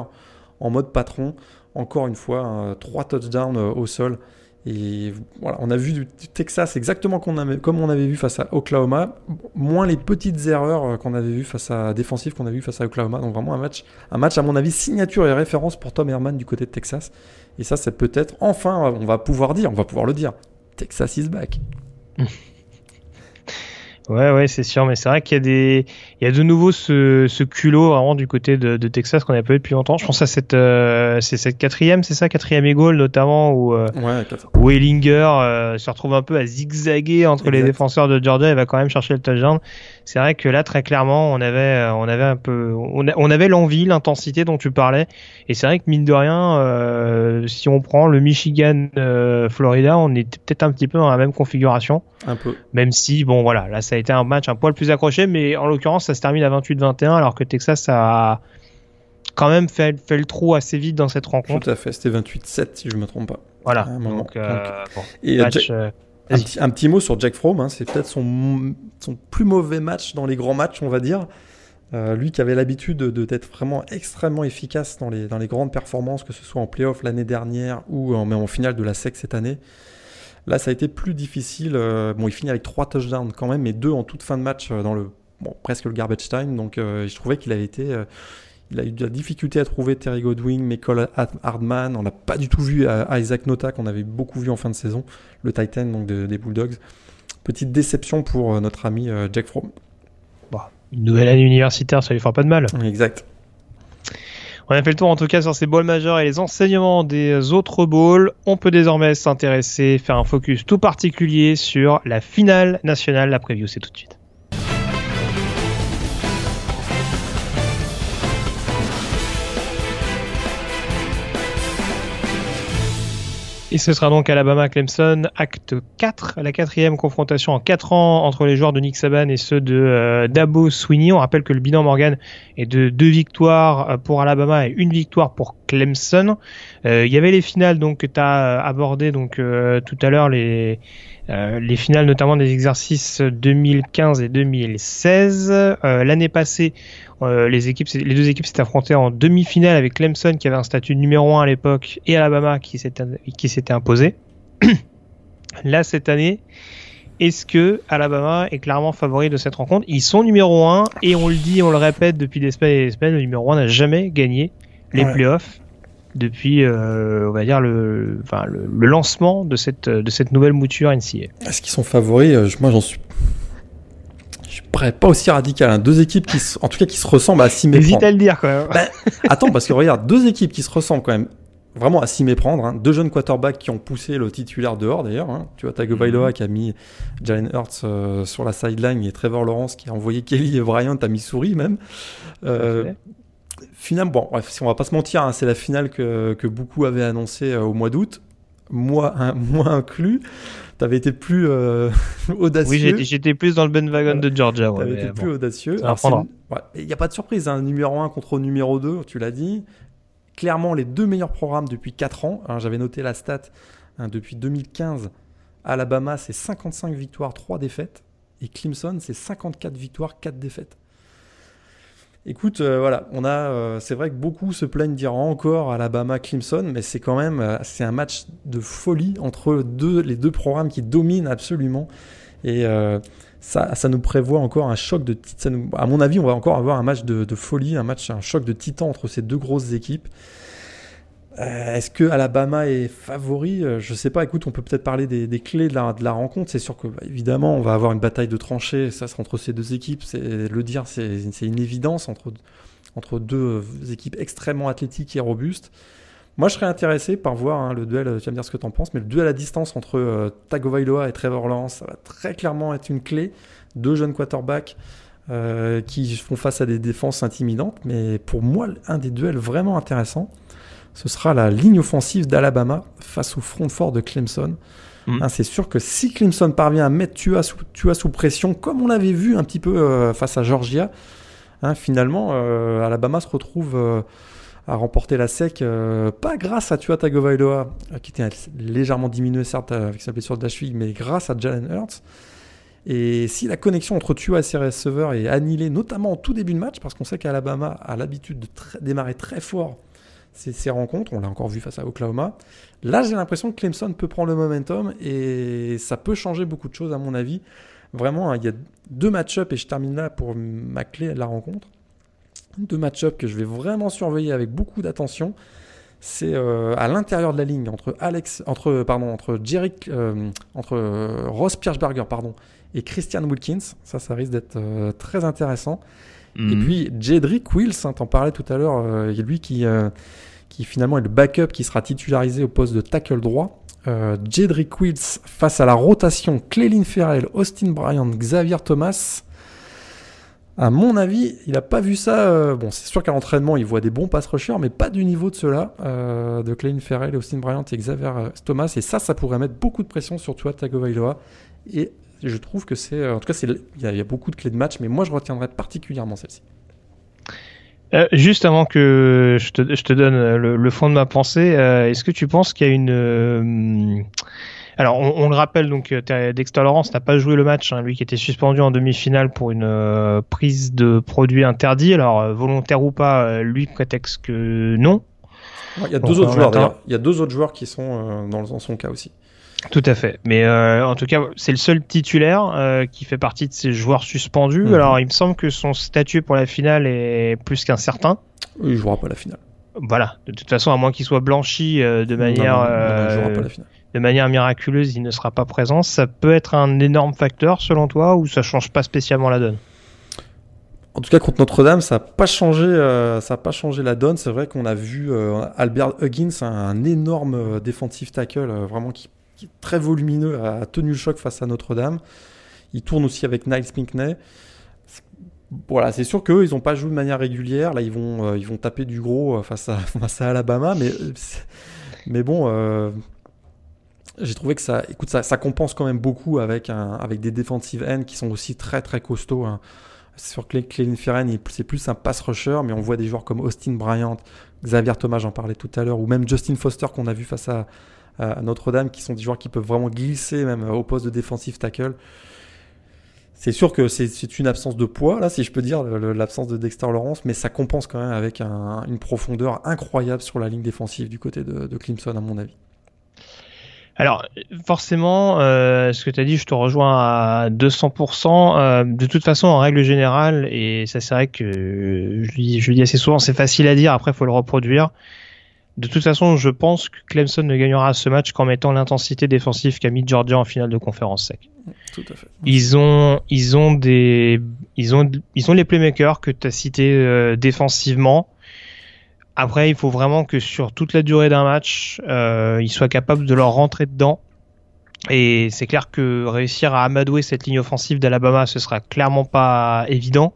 en mode patron. Encore une fois, 3 touchdowns euh, au sol. Et voilà, on a vu du Texas exactement comme on avait vu face à Oklahoma, moins les petites erreurs euh, qu'on avait vues face à défensive qu'on avait vu face à Oklahoma. Donc vraiment un match, un match à mon avis signature et référence pour Tom Herman du côté de Texas. Et ça, c'est peut-être enfin, on va pouvoir dire, on va pouvoir le dire, Texas is back. Ouais, ouais, c'est sûr, mais c'est vrai qu'il y a des, il y a de nouveau ce, ce culot vraiment du côté de, de Texas qu'on n'a pas eu depuis longtemps. Je pense à cette, euh, c'est cette quatrième, c'est ça, quatrième goal notamment où, euh, où Ellinger euh, se retrouve un peu à zigzaguer entre les défenseurs de Georgia et va quand même chercher le touchdown c'est vrai que là très clairement on avait euh, on avait un peu on, avait l'envie l'intensité dont tu parlais. Et c'est vrai que mine de rien euh, si on prend le Michigan euh, Florida on était peut-être un petit peu dans la même configuration. Un peu. Même si bon voilà là ça a été un match un poil plus accroché mais en l'occurrence ça se termine à 28-21 alors que Texas a quand même fait, fait le trou assez vite dans cette rencontre. tout à fait. C'était 28-7 si je me trompe pas. Voilà. Donc, Bon, et match, un petit, mot sur Jack Fromm, hein. c'est peut-être son, son, plus mauvais match dans les grands matchs, on va dire. Euh, lui qui avait l'habitude de, d'être vraiment extrêmement efficace dans les, dans les grandes performances, que ce soit en playoff l'année dernière ou en, en finale de la SEC cette année. Là, ça a été plus difficile. Euh, bon, il finit avec trois touchdowns quand même, mais deux en toute fin de match euh, dans le bon, presque le garbage time. Donc, je trouvais qu'il avait été il a eu de la difficulté à trouver Terry Godwin, Michael Hardman. On n'a pas du tout vu Isaac Nota qu'on avait beaucoup vu en fin de saison, le Titan donc des Bulldogs. Petite déception pour euh, notre ami euh, Jack Fromm. Bah, une nouvelle année universitaire, ça lui fera pas de mal. Exact. On a fait le tour en tout cas sur ces balls majeurs et les enseignements des autres balls. On peut désormais s'intéresser, faire un focus tout particulier sur la finale nationale. La preview, c'est tout de suite. Et ce sera donc Alabama-Clemson, acte 4, la quatrième confrontation en 4 ans entre les joueurs de Nick Saban et ceux de euh, Dabo Sweeney. On rappelle que le bilan Morgan est de deux victoires euh, pour Alabama et une victoire pour Clemson. Euh, il y avait les finales donc que tu as abordé donc tout à l'heure les les finales notamment des exercices 2015 et 2016. L'année passée, euh, les, équipes, les deux équipes s'étaient affrontées en demi-finale avec Clemson qui avait un statut numéro 1 à l'époque et Alabama qui s'était imposé. Là, cette année, est-ce que Alabama est clairement favori de cette rencontre? Ils sont numéro 1 et on le dit, on le répète depuis des semaines et des semaines, le numéro 1 n'a jamais gagné les playoffs depuis, euh, on va dire, le, enfin, le, lancement de cette, de cette nouvelle mouture NCA. Est-ce qu'ils sont favoris? Euh, Moi, j'en suis je suis pas aussi radical. Hein. Deux équipes qui, en tout cas, qui se ressemblent à s'y méprendre. Hésite à le dire, quand même. Ben, attends, parce que regarde, deux équipes qui se ressemblent quand même vraiment à s'y méprendre. Hein. Deux jeunes quarterbacks qui ont poussé le titulaire dehors d'ailleurs. Hein. Tu vois Tagovailoa mm qui a mis Jalen Hurts euh, sur la sideline et Trevor Lawrence qui a envoyé Kelly et Bryant à Missouri même. Euh, finalement, bon, bref, si on va pas se mentir, hein, c'est la finale que, que, beaucoup avaient annoncé euh, au mois d'août. Moi, moi inclus, t'avais été plus euh, audacieux. Oui, j'étais plus dans le bandwagon de Georgia. Ouais, t'avais été plus audacieux. Il n'y a pas de surprise, hein, numéro 1 contre numéro 2, tu l'as dit clairement les deux meilleurs programmes depuis 4 ans. J'avais noté la stat hein, depuis 2015. Alabama, c'est 55 victoires, 3 défaites. Et Clemson, c'est 54 victoires, 4 défaites. Écoute, euh, voilà, on a, euh, c'est vrai que beaucoup se plaignent dire encore Alabama, Clemson, mais c'est quand même, euh, c'est un match de folie entre les deux programmes qui dominent absolument. Et ça, nous prévoit encore un choc de À mon avis, on va encore avoir un match de, folie, un match, un choc de titan entre ces deux grosses équipes. Euh, est-ce que Alabama est favori? Euh, Je sais pas. Écoute, on peut peut-être parler des, clés de la, rencontre. C'est sûr que, bah, évidemment, on va avoir une bataille de tranchées. Ça sera entre ces deux équipes. Le dire, c'est une évidence entre entre deux équipes extrêmement athlétiques et robustes. Moi, je serais intéressé par voir hein, le duel, tu vas me dire ce que tu en penses, mais le duel à distance entre euh, Tagovailoa et Trevor Lawrence, ça va très clairement être une clé. Deux jeunes quarterbacks euh, qui font face à des défenses intimidantes, mais pour moi, un des duels vraiment intéressants, ce sera la ligne offensive d'Alabama face au front fort de Clemson. Mm. Hein, c'est sûr que si Clemson parvient à mettre Tua sous, sous pression, comme on l'avait vu un petit peu euh, face à Georgia, hein, finalement, Alabama se retrouve a remporté la SEC, euh, pas grâce à Tua Tagovailoa, euh, qui était légèrement diminué certes avec sa blessure de la mais grâce à Jalen Hurts. Et si la connexion entre Tua et ses receveurs est annihilée, notamment au tout début de match, parce qu'on sait qu'Alabama a l'habitude de démarrer très fort ses, rencontres, on l'a encore vu face à Oklahoma, là j'ai l'impression que Clemson peut prendre le momentum et ça peut changer beaucoup de choses à mon avis. Vraiment, hein, il y a deux match-ups et je termine là pour ma clé de la rencontre deux match-up que je vais vraiment surveiller avec beaucoup d'attention. C'est euh, à l'intérieur de la ligne entre Alex, entre pardon, entre Jerry, euh, entre euh, Ross Pierschberger pardon et Christian Wilkins. Ça, ça risque d'être très intéressant. Et mhm. puis Jedrick Wills, hein, t'en parlais tout à l'heure, il y a lui qui qui finalement est le backup qui sera titularisé au poste de tackle droit. Jedrick Wills face à la rotation Clelin Ferrell, Austin Bryant, Xavier Thomas. À mon avis, il n'a pas vu ça. Euh, bon, c'est sûr qu'à l'entraînement, il voit des bons pass rushers, mais pas du niveau de ceux-là, euh, de Clayton Ferrell, Austin Bryant et Xavier euh, Thomas. Et ça, ça pourrait mettre beaucoup de pression sur toi, Tagovailoa. Et je trouve que c'est. En tout cas, il y, a beaucoup de clés de match, mais moi, je retiendrai particulièrement celle-ci. juste avant que je te, je te donne le, fond de ma pensée, est-ce que tu penses qu'il y a une alors, on, le rappelle, donc euh, Dexter Lawrence n'a pas joué le match, hein, lui qui était suspendu en demi-finale pour une euh, prise de produit interdit. Alors, euh, volontaire ou pas, lui prétexte que non. Il y a deux autres joueurs d'ailleurs. Il y a deux autres joueurs qui sont dans, son cas aussi. Tout à fait. Mais en tout cas, c'est le seul titulaire qui fait partie de ces joueurs suspendus. Mhm. Alors, il me semble que son statut pour la finale est plus qu'incertain. Il jouera pas la finale. Voilà. De toute façon, à moins qu'il soit blanchi de manière. Non, jouera pas la finale de manière miraculeuse, il ne sera pas présent. Ça peut être un énorme facteur selon toi ou ça change pas spécialement la donne? En tout cas, contre Notre-Dame, ça n'a pas changé, euh, ça a pas changé la donne. C'est vrai qu'on a vu euh, Albert Huggins, un, énorme euh, défensif tackle, vraiment qui, est très volumineux, a tenu le choc face à Notre-Dame. Il tourne aussi avec Niles Pinkney. Voilà, c'est sûr qu'eux, ils n'ont pas joué de manière régulière. Là, ils vont, ils vont taper du gros face à, face à Alabama, mais, mais bon, j'ai trouvé que ça, écoute, ça, ça, compense quand même beaucoup avec, un, avec des defensive ends qui sont aussi très très costauds. Hein. Sur Clelin Ferren, c'est plus un pass rusher, mais on voit des joueurs comme Austin Bryant, Xavier Thomas, j'en parlais tout à l'heure, ou même Justin Foster qu'on a vu face à, Notre-Dame, qui sont des joueurs qui peuvent vraiment glisser même au poste de defensive tackle. C'est sûr que c'est une absence de poids, là, si je peux dire, l'absence de Dexter Lawrence, mais ça compense quand même avec une profondeur incroyable sur la ligne défensive du côté de, de Clemson, à mon avis. Alors forcément, euh, ce que tu as dit, je te rejoins à 200%. Euh, de toute façon, en règle générale, et ça c'est vrai que je, je le dis assez souvent, c'est facile à dire, après il faut le reproduire. De toute façon, je pense que Clemson ne gagnera ce match qu'en mettant l'intensité défensive qu'a mis Georgia en finale de conférence sec. Tout à fait. Ils ont, ils ont des, ils ont, ils ont les playmakers que tu as cités euh, défensivement. Après, il faut vraiment que sur toute la durée d'un match, euh, ils soient capables de leur rentrer dedans. Et c'est clair que réussir à amadouer cette ligne offensive d'Alabama, ce sera clairement pas évident.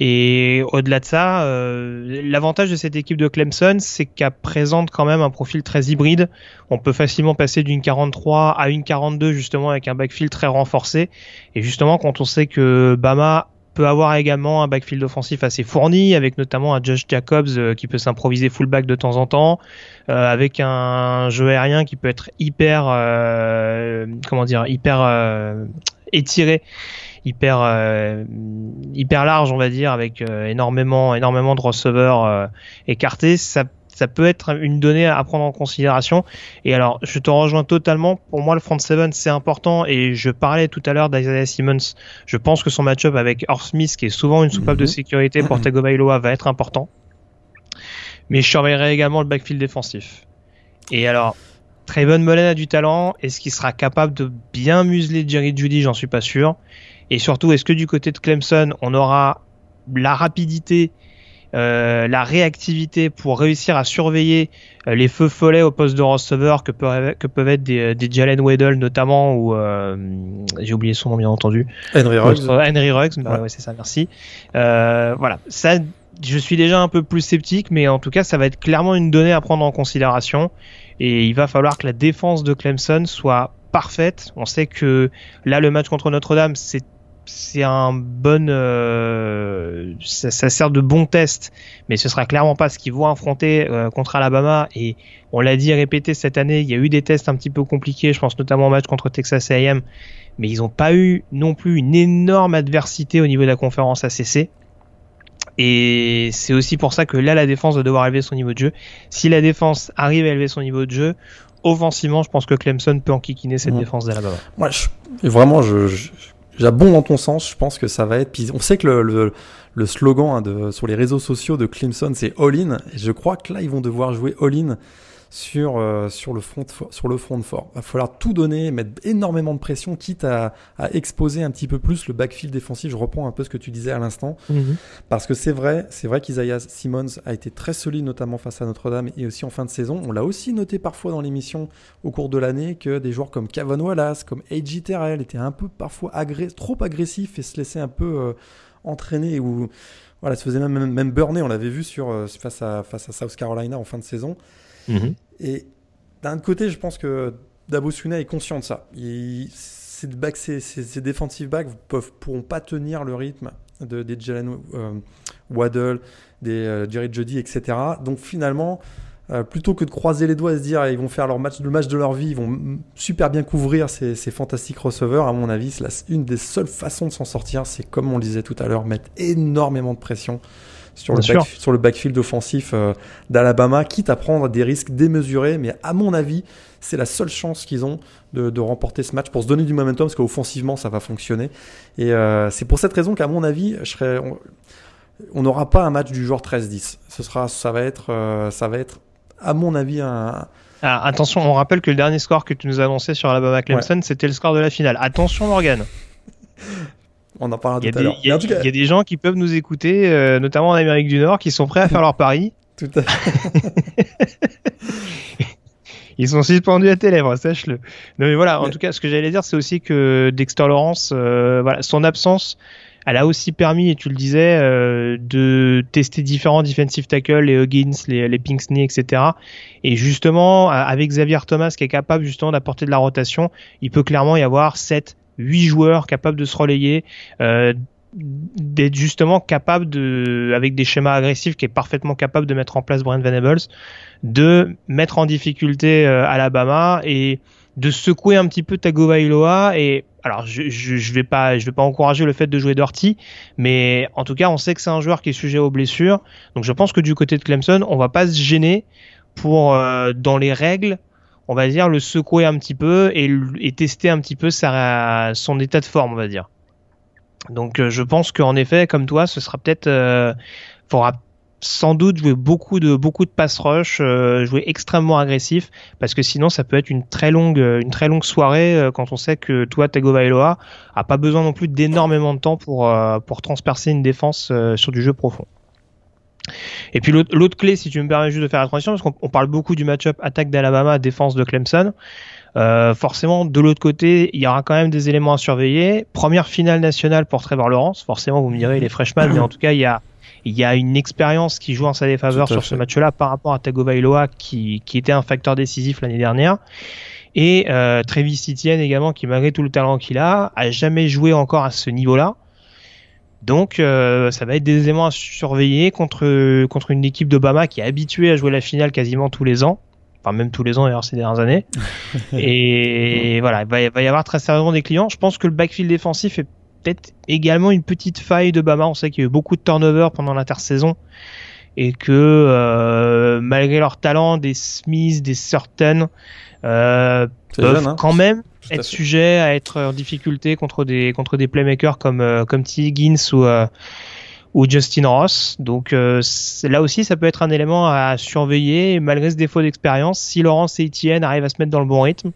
Et au-delà de ça, euh, l'avantage de cette équipe de Clemson, c'est qu'elle présente quand même un profil très hybride. On peut facilement passer d'une 43 à une 42 justement avec un backfield très renforcé. Et justement, quand on sait que Bama peut avoir également un backfield offensif assez fourni, avec notamment un Josh Jacobs euh, qui peut s'improviser fullback de temps en temps, euh, avec un jeu aérien qui peut être hyper, euh, comment dire, hyper euh, étiré hyper hyper large on va dire avec énormément énormément de receveurs écartés ça ça peut être une donnée à prendre en considération. Et alors, je te rejoins totalement. Pour moi, le front seven, c'est important. Et je parlais tout à l'heure d'Isaiah Simmons. Je pense que son match-up avec Smith, qui est souvent une soupape de mhm. sécurité pour Tagovailoa, va être important. Mais je surveillerai également le backfield défensif. Et alors, Trayvon Mullen a du talent. Est-ce qu'il sera capable de bien museler Jerry Judy? J'en suis pas sûr. Et surtout, est-ce que du côté de Clemson, on aura la rapidité euh, la réactivité pour réussir à surveiller euh, les feux follets au poste de receveur que, peuvent, que peuvent être des, des Jalen Weddle notamment ou euh, j'ai oublié son nom bien entendu. Henry Ruggs. Henry Ruggs bah ouais. c'est ça merci. Voilà. Ça je suis déjà un peu plus sceptique mais en tout cas ça va être clairement une donnée à prendre en considération. Et il va falloir que la défense de Clemson soit parfaite. On sait que là le match contre Notre-Dame c'est c'est un bon, euh, ça, sert de bon test, mais ce sera clairement pas ce qu'ils vont affronter euh, contre Alabama. Et on l'a dit et répété cette année, il y a eu des tests un petit peu compliqués, je pense notamment au match contre Texas A&M, mais ils n'ont pas eu non plus une énorme adversité au niveau de la conférence ACC. Et c'est aussi pour ça que là, la défense va devoir élever son niveau de jeu. Si la défense arrive à élever son niveau de jeu, offensivement, je pense que Clemson peut enquiquiner cette défense d'Alabama. Moi, vraiment, je bon dans ton sens, je pense que ça va être. Puis on sait que le, slogan hein, sur les réseaux sociaux de Clemson, c'est all-in. Et je crois que là, ils vont devoir jouer all-in sur, euh, sur, le front sur le front fort. Il va falloir tout donner, mettre énormément de pression, quitte à, à, exposer un petit peu plus le backfield défensif. Je reprends un peu ce que tu disais à l'instant. Mhm. Parce que c'est vrai, c'est vrai qu'Isaiah Simmons a été très solide, notamment face à Notre-Dame et aussi en fin de saison. On l'a aussi noté parfois dans l'émission au cours de l'année que des joueurs comme Kavon Wallace, comme A.J. Terrell étaient un peu parfois trop agressifs et se laissaient un peu euh, entraîner ou voilà, se faisait même, même, burner. On l'avait vu sur, euh, face, à, face à South Carolina en fin de saison. Mhm. Et d'un côté, je pense que Dabo Suna est conscient de ça. Ces, defensive backs ne pourront pas tenir le rythme de, des Jalen euh, Waddle, des euh, Jerry Jody, etc. Donc finalement, euh, plutôt que de croiser les doigts et se dire ils vont faire leur match, le match de leur vie, ils vont super bien couvrir ces, ces fantastiques receveurs, à mon avis, c'est une des seules façons de s'en sortir, c'est comme on le disait tout à l'heure, mettre énormément de pression sur le, sur le, backfield offensif euh, d'Alabama, quitte à prendre des risques démesurés. Mais à mon avis, c'est la seule chance qu'ils ont de, de, remporter ce match pour se donner du momentum, parce qu'offensivement, ça va fonctionner. Et euh, c'est pour cette raison qu'à mon avis, je serais, on n'aura pas un match du genre 13-10. Ce sera, ça va être, euh, ça va être, à mon avis, un. Ah, attention, on rappelle que le dernier score que tu nous annonçais sur Alabama Clemson, c'était le score de la finale. Attention, Morgan. On en parlera tout à l'heure. Il y, a des gens qui peuvent nous écouter, euh, notamment en Amérique du Nord, qui sont prêts à faire leur pari. Tout à fait. Ils sont suspendus à tes lèvres, sache-le. Non mais voilà, en tout cas, ce que j'allais dire, c'est aussi que Dexter Lawrence, euh, voilà, son absence, elle a aussi permis, et tu le disais, euh, de tester différents defensive tackles, les Huggins, les, les Pinksney, etc. Et justement, avec Xavier Thomas, qui est capable justement d'apporter de la rotation, il peut clairement y avoir 7, 8 joueurs capables de se relayer, euh, d'être justement capable de, avec des schémas agressifs, qui est parfaitement capable de mettre en place Brent Venables, de mettre en difficulté euh, Alabama et de secouer un petit peu Tagovailoa et alors je, je, vais pas je vais pas encourager le fait de jouer Dorty mais en tout cas on sait que c'est un joueur qui est sujet aux blessures. Donc je pense que du côté de Clemson on va pas se gêner pour euh, dans les règles on va dire, le secouer un petit peu et, tester un petit peu son état de forme, on va dire. Donc euh, je pense qu'en effet, comme toi, ce sera peut-être, euh, faudra sans doute jouer beaucoup de beaucoup de pass rush, euh, jouer extrêmement agressif, parce que sinon ça peut être une très longue une très longue soirée euh, quand on sait que toi Tagovailoa a pas besoin non plus d'énormément de temps pour euh, pour transpercer une défense sur du jeu profond. Et puis l'autre clé, si tu me permets juste de faire la transition, parce qu'on parle beaucoup du match-up attaque d'Alabama, défense de Clemson. Euh, forcément, de l'autre côté, il y aura quand même des éléments à surveiller. Première finale nationale pour Trevor Lawrence. Forcément, vous me direz, il est freshman, mais en tout cas, il y a, il y a une expérience qui joue en sa défaveur sur ce match-là par rapport à Tagovailoa qui, qui était un facteur décisif l'année dernière. Et euh, Travis Etienne également, qui malgré tout le talent qu'il a, a jamais joué encore à ce niveau-là. Donc euh, ça va être des éléments à surveiller contre, contre une équipe d'Obama qui est habituée à jouer la finale quasiment tous les ans. Enfin même tous les ans d'ailleurs ces dernières années. et voilà, il va, y avoir très sérieusement des clients. Je pense que le backfield défensif est peut-être également une petite faille de Bama. On sait qu'il y a eu beaucoup de turnover pendant l'intersaison et que euh, malgré leur talent, des Smiths, des Certain euh, peuvent hein. quand même être sujet à être en difficulté contre des contre des playmakers comme euh, comme T. Higgins ou euh, ou Justin Ross. Donc euh, là aussi, ça peut être un élément à surveiller. malgré ce défaut d'expérience, si Laurence et Etienne arrivent à se mettre dans le bon rythme,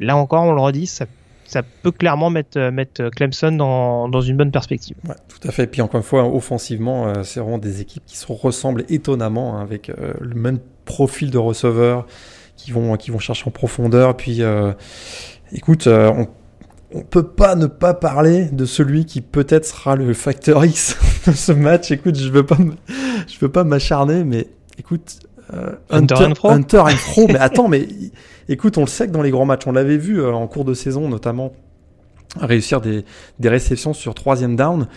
là encore, on le redit, ça, ça peut clairement mettre, mettre Clemson dans, dans une bonne perspective. Ouais, tout à fait. Et puis encore une fois, offensivement, c'est vraiment des équipes qui se ressemblent étonnamment hein, avec le même profil de receveur qui vont qui vont chercher en profondeur. Puis Écoute, euh, on, peut pas ne pas parler de celui qui peut-être sera le facteur X de ce match. Écoute, je veux pas, je veux pas m'acharner, mais écoute, euh, Hunter, Hunter, and Fro. mais attends, mais écoute, on le sait que dans les grands matchs, on l'avait vu euh, en cours de saison, notamment réussir des, des réceptions sur troisième down.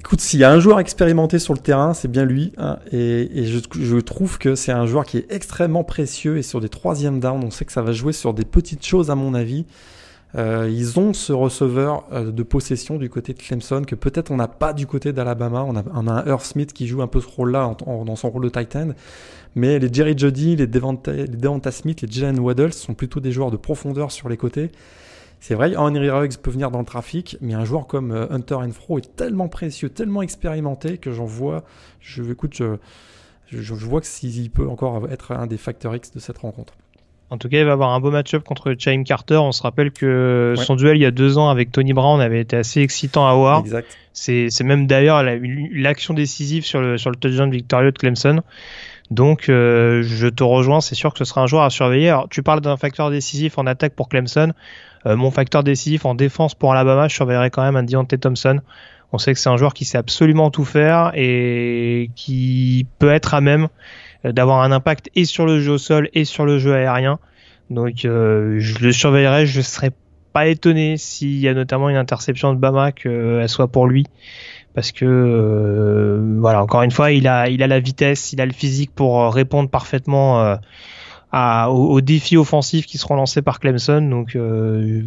Écoute, s'il y a un joueur expérimenté sur le terrain, c'est bien lui. Hein, et, je, trouve que c'est un joueur qui est extrêmement précieux. Et sur des troisièmes downs, on sait que ça va jouer sur des petites choses, à mon avis. Euh, ils ont ce receveur euh, de possession du côté de Clemson que peut-être on n'a pas du côté d'Alabama. On a, un Earth Smith qui joue un peu ce rôle-là dans son rôle de tight end. Mais les Jerry Jody, les Devonta, les Devonta Smith, les Jalen Waddle sont plutôt des joueurs de profondeur sur les côtés. C'est vrai, Henry Ruggs peut venir dans le trafic, mais un joueur comme euh, Hunter Fro est tellement précieux, tellement expérimenté que j'en vois. Je, écoute, je, je, vois que s'il peut encore être un des facteurs X de cette rencontre. En tout cas, il va avoir un beau match-up contre Chaim Carter. On se rappelle que son duel il y a deux ans avec Tony Brown avait été assez excitant à voir. C'est même d'ailleurs l'action décisive sur le, sur le touchdown victorieux de Clemson. Donc, euh, je te rejoins, c'est sûr que ce sera un joueur à surveiller. Alors, tu parles d'un facteur décisif en attaque pour Clemson. Euh, mon facteur décisif en défense pour Alabama, je surveillerai quand même un Deontay Thompson. On sait que c'est un joueur qui sait absolument tout faire et qui peut être à même euh, d'avoir un impact et sur le jeu au sol et sur le jeu aérien. Donc je le surveillerai, je serais pas étonné s'il y a notamment une interception de Bama qu'elle soit pour lui parce que euh, voilà encore une fois il a il a la vitesse il a le physique pour euh, répondre parfaitement euh, à, aux, défis offensifs qui seront lancés par Clemson. Donc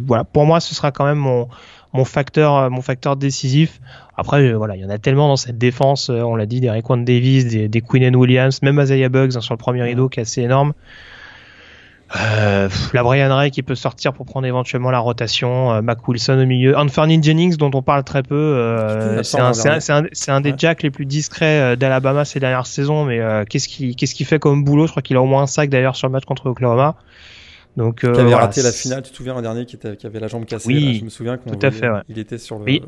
voilà. Pour moi ce sera quand même mon mon facteur mon facteur décisif. Après voilà il y en a tellement dans cette défense on l'a dit des Raekwon Davis des, des Quinn Williams même Isaiah Bugs hein, sur le premier rideau qui est assez énorme euh, la Brian Ray qui peut sortir pour prendre éventuellement la rotation, euh, Mac Wilson au milieu, Anthony Jennings dont on parle très peu, euh, c'est un, un, un, des jacks les plus discrets euh, d'Alabama ces dernières saisons, mais euh, qu'est-ce qu'il qu'il fait comme boulot? Je crois qu'il a au moins un sac d'ailleurs sur le match contre Oklahoma. Donc, qui avait raté la finale, tu te souviens l'an dernier, qui, était, qui, avait la jambe cassée. Oui, je me souviens qu'on tout à fait, ouais. il était sur le. Oui.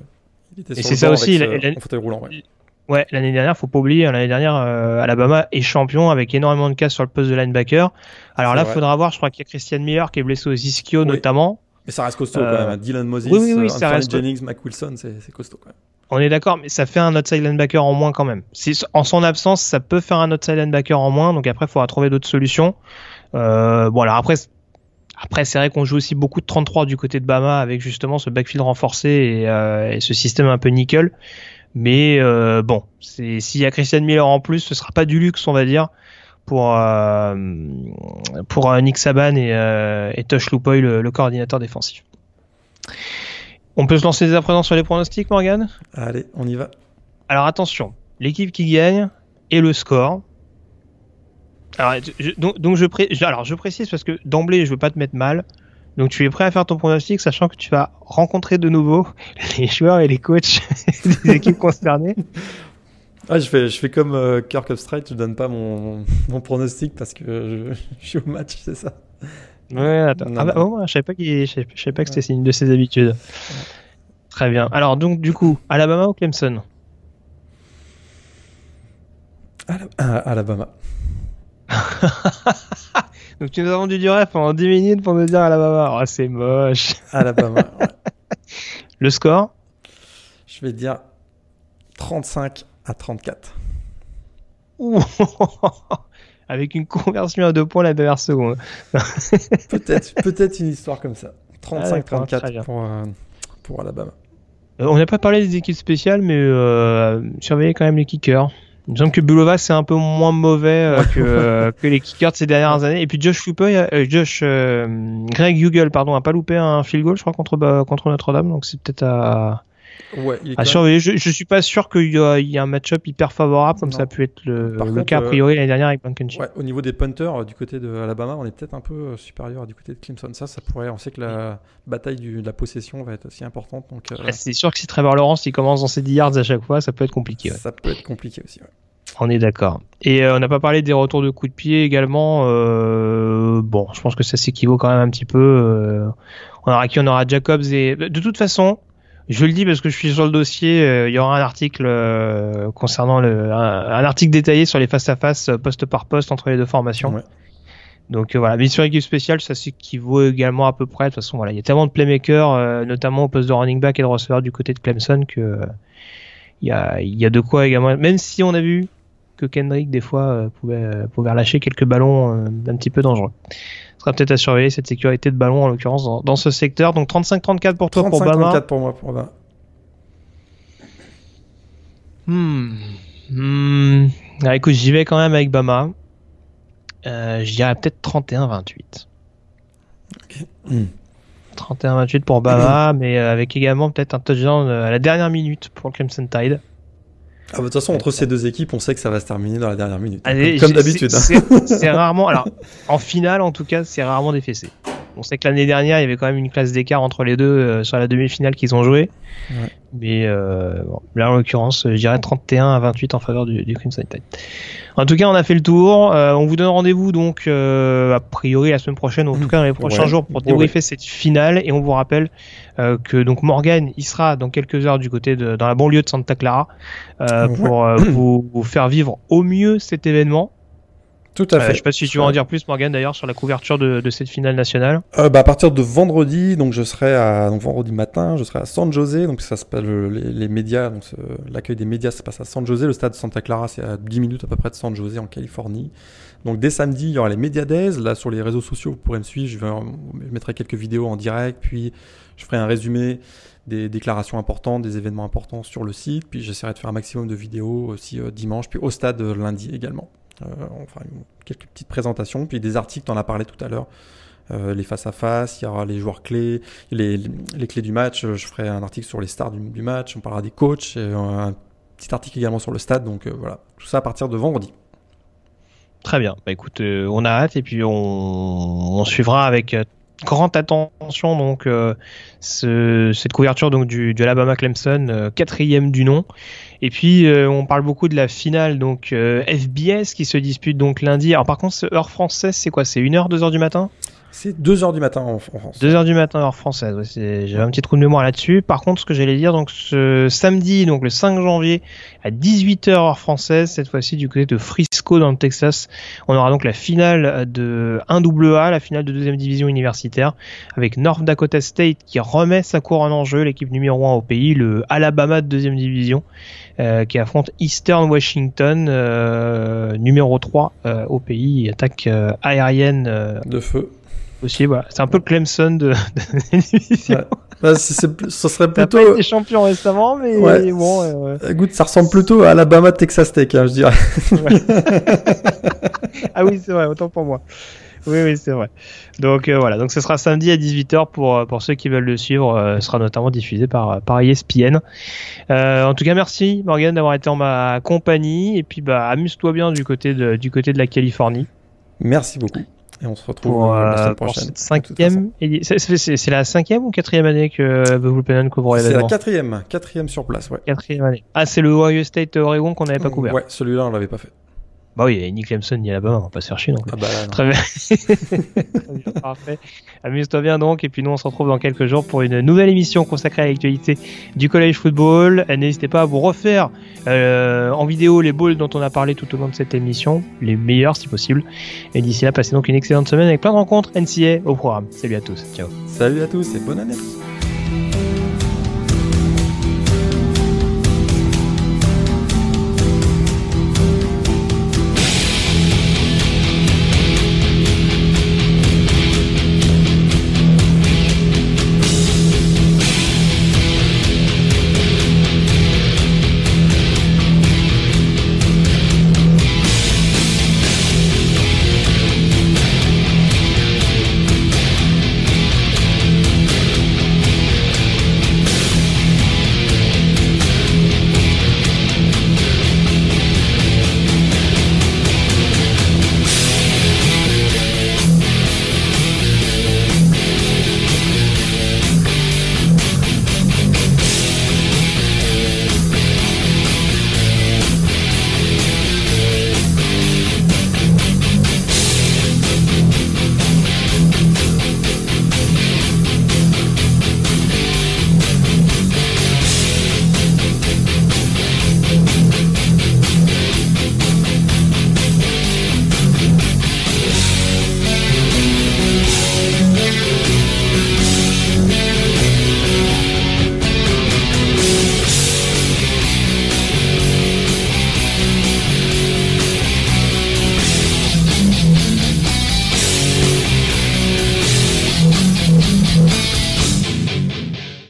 Il était sur et c'est ça aussi, avec fauteuil roulant. Ouais. Ouais, l'année dernière, faut pas oublier, hein, l'année dernière, euh, Alabama est champion avec énormément de cas sur le poste de linebacker. Alors là, il faudra voir, je crois qu'il y a Christian Miller qui est blessé aux ischio notamment. Mais ça reste costaud quand même. Hein. Dylan Moses, oui, oui, oui, ça reste... Jennings, Mac Wilson, c'est costaud quand même. On est d'accord, mais ça fait un outside linebacker en moins quand même. En son absence, ça peut faire un outside linebacker en moins, donc après, il faudra trouver d'autres solutions. Euh, bon, alors après, après, c'est vrai qu'on joue aussi beaucoup de 33 du côté de Bama avec justement ce backfield renforcé et, euh, et ce système un peu nickel. Mais euh, bon, s'il y a Christian Miller en plus, ce sera pas du luxe, on va dire, pour euh, pour euh, Nick Saban et, euh, et Tosh Lupoy, le, coordinateur défensif. On peut se lancer dès à présent sur les pronostics, Morgan? Allez, on y va. Alors attention, l'équipe qui gagne et le score. Alors, donc, donc je, pré alors je précise parce que d'emblée, je veux pas te mettre mal. Donc tu es prêt à faire ton pronostic, sachant que tu vas rencontrer de nouveau les joueurs et les coachs des équipes concernées? Ah, je fais, je fais comme euh, Kirk Upstride, je donne pas mon, mon, pronostic parce que je, je, suis au match, c'est ça? Ouais, attends. ah bah, oh, je savais pas, je savais pas que c'était une de ses habitudes. Très bien. Alors, donc, du coup, Alabama ou Clemson? Alabama. donc, tu nous as vendu du rêve pendant 10 minutes pour nous dire Alabama. Oh, c'est moche. Alabama. Le score? Je vais dire 35 à 34. Avec une conversion à deux points la dernière seconde. peut-être, peut-être une histoire comme ça. 35-34 pour, euh, pour Alabama. Euh, on n'a pas parlé des équipes spéciales, mais euh, surveillez quand même les kickers. Il me semble que Bulova c'est un peu moins mauvais que, que, les kickers de ces dernières années. Et puis Josh Josh Greg Hugel pardon, a pas loupé un field goal, je crois, contre contre Notre-Dame. Donc c'est peut-être à Ouais, à surveiller. Je, je suis pas sûr qu'il y, a, y a un match-up hyper favorable comme ça a pu être le, le cas a priori l'année dernière avec Blankenship. Ouais, au niveau des punters euh, du côté de Alabama, on est peut-être un peu euh, supérieur du côté de Clemson. Ça, ça pourrait. On sait que la bataille du, de la possession va être aussi importante. Donc, euh, c'est sûr que si Trevor Lawrence il commence dans ses 10 yards à chaque fois, ça peut être compliqué. Ouais. Ça peut être compliqué aussi. Ouais. On est d'accord. Et on n'a pas parlé des retours de coups de pied également. Euh, bon, je pense que ça s'équivaut quand même un petit peu. Euh, on aura qui? On aura Jacobs et de toute façon, je le dis parce que je suis sur le dossier. Euh, il y aura un article euh, concernant le, un, article détaillé sur les face à face poste par poste entre les deux formations. Ouais. Donc euh, voilà, mais sur l'équipe spéciale, ça s'équivaut également à peu près. De toute façon, voilà, il y a tellement de playmakers, notamment au poste de running back et de receveur du côté de Clemson, que il y a, il y a de quoi également. Même si on a vu que Kendrick des fois pouvait, pouvait relâcher quelques ballons un petit peu dangereux sera peut-être à surveiller cette sécurité de ballon en l'occurrence dans, dans, ce secteur. Donc 35-34 pour toi 35, pour Bama. 34 pour moi pour Bama. Hmm. Hmm. Alors, écoute, j'y vais quand même avec Bama. Euh, je dirais peut-être 31-28. Okay. Hmm. 31-28 pour Bama, mais euh, avec également peut-être un touchdown euh, à la dernière minute pour le Clemson Tide. Ah bah, de toute façon, entre ces deux équipes, on sait que ça va se terminer dans la dernière minute. Allez, comme, comme d'habitude. Hein. C'est rarement, alors, en finale, en tout cas, c'est rarement des fessées. On sait que l'année dernière, il y avait quand même une classe d'écart entre les deux euh, sur la demi-finale qu'ils ont joué. Ouais. Mais euh, bon, là, en l'occurrence, je dirais 31 à 28 en faveur du, du Crimson Tide. En tout cas, on a fait le tour. Euh, on vous donne rendez-vous donc euh, a priori la semaine prochaine, ou en tout cas dans les prochains ouais. jours, pour débriefer ouais. cette finale. Et on vous rappelle euh, que donc Morgan, il sera dans quelques heures du côté de dans la banlieue de Santa Clara pour vous, vous faire vivre au mieux cet événement. Tout à fait. Euh, je sais pas si tu veux en dire plus, Morgan, d'ailleurs, sur la couverture de, de cette finale nationale. Euh, bah, à partir de vendredi, donc je serai à donc vendredi matin, je serai à San José, donc ça se passe le, les, les, médias, donc l'accueil des médias se passe à San José, le stade de Santa Clara, c'est à 10 minutes à peu près de San José en Californie. Donc dès samedi, il y aura les médias Days. Là sur les réseaux sociaux, vous pourrez me suivre. Je, vais, je mettrai quelques vidéos en direct, puis je ferai un résumé des déclarations importantes, des événements importants sur le site. Puis j'essaierai de faire un maximum de vidéos aussi euh, dimanche, puis au stade euh, lundi également. Euh, enfin, quelques petites présentations, puis des articles, on a parlé tout à l'heure. Euh, les face à face, il y aura les joueurs clés, les, les, clés du match. Je ferai un article sur les stars du, match. On parlera des coachs, un petit article également sur le stade. Donc euh, voilà, tout ça à partir de vendredi. Très bien. Bah, écoute, euh, on a hâte et puis on, suivra avec grande attention donc euh, ce, cette couverture donc du, du Alabama Clemson euh, quatrième du nom et puis euh, on parle beaucoup de la finale donc FBS qui se dispute donc lundi. Alors par contre heure française c'est quoi? C'est 1h 2h du matin? C'est 2h du matin en France. 2h du matin heure française. Ouais, J'avais un petit trou de mémoire là-dessus. Par contre, ce que j'allais dire, donc ce samedi, donc le 5 janvier à 18h heure française, cette fois-ci du côté de Frisco dans le Texas, on aura donc la finale de 1AA, la finale de deuxième division universitaire, avec North Dakota State qui remet sa couronne en jeu, l'équipe numéro 1 au pays, le Alabama de deuxième division, euh, qui affronte Eastern Washington, euh, numéro 3 euh, au pays, attaque aérienne de feu aussi. Voilà. C'est un peu le Clemson de, de ouais. bah, ce serait plutôt. Pas été champion récemment, mais ouais. bon. Euh... Écoute, ça ressemble plutôt à Alabama Texas Tech, hein, je dirais. ah oui, c'est vrai, autant pour moi. Oui, oui, c'est vrai. Donc euh, voilà, donc ce sera samedi à 18h pour pour ceux qui veulent le suivre. Euh, sera notamment diffusé par par ESPN. Euh, en tout cas, merci Morgan d'avoir été en ma compagnie et puis bah amuse-toi bien du côté de du côté de la Californie. Merci beaucoup. Et on se retrouve pour, euh, la euh, semaine prochaine. cinquième. c'est- la cinquième ou quatrième année que The Blue Pennant couvre C'est la l'événement quatrième, quatrième sur place, ouais. Quatrième année. Ah, c'est le Ohio State Oregon qu'on n'avait pas couvert. Ouais, celui-là on l'avait pas fait. Bah oui, et ni Clemson ni Alabama, on va pas se faire chier non plus. Ah bah là, non. Très bien. Parfait. Amuse-toi bien donc, et puis nous on se retrouve dans quelques jours pour une nouvelle émission consacrée à l'actualité du college football. N'hésitez pas à vous refaire euh, en vidéo les balls dont on a parlé tout au long de cette émission, les meilleurs si possible. Et d'ici là, passez donc une excellente semaine avec plein de rencontres NCA au programme. Salut à tous, ciao. Salut à tous et bonne année à tous.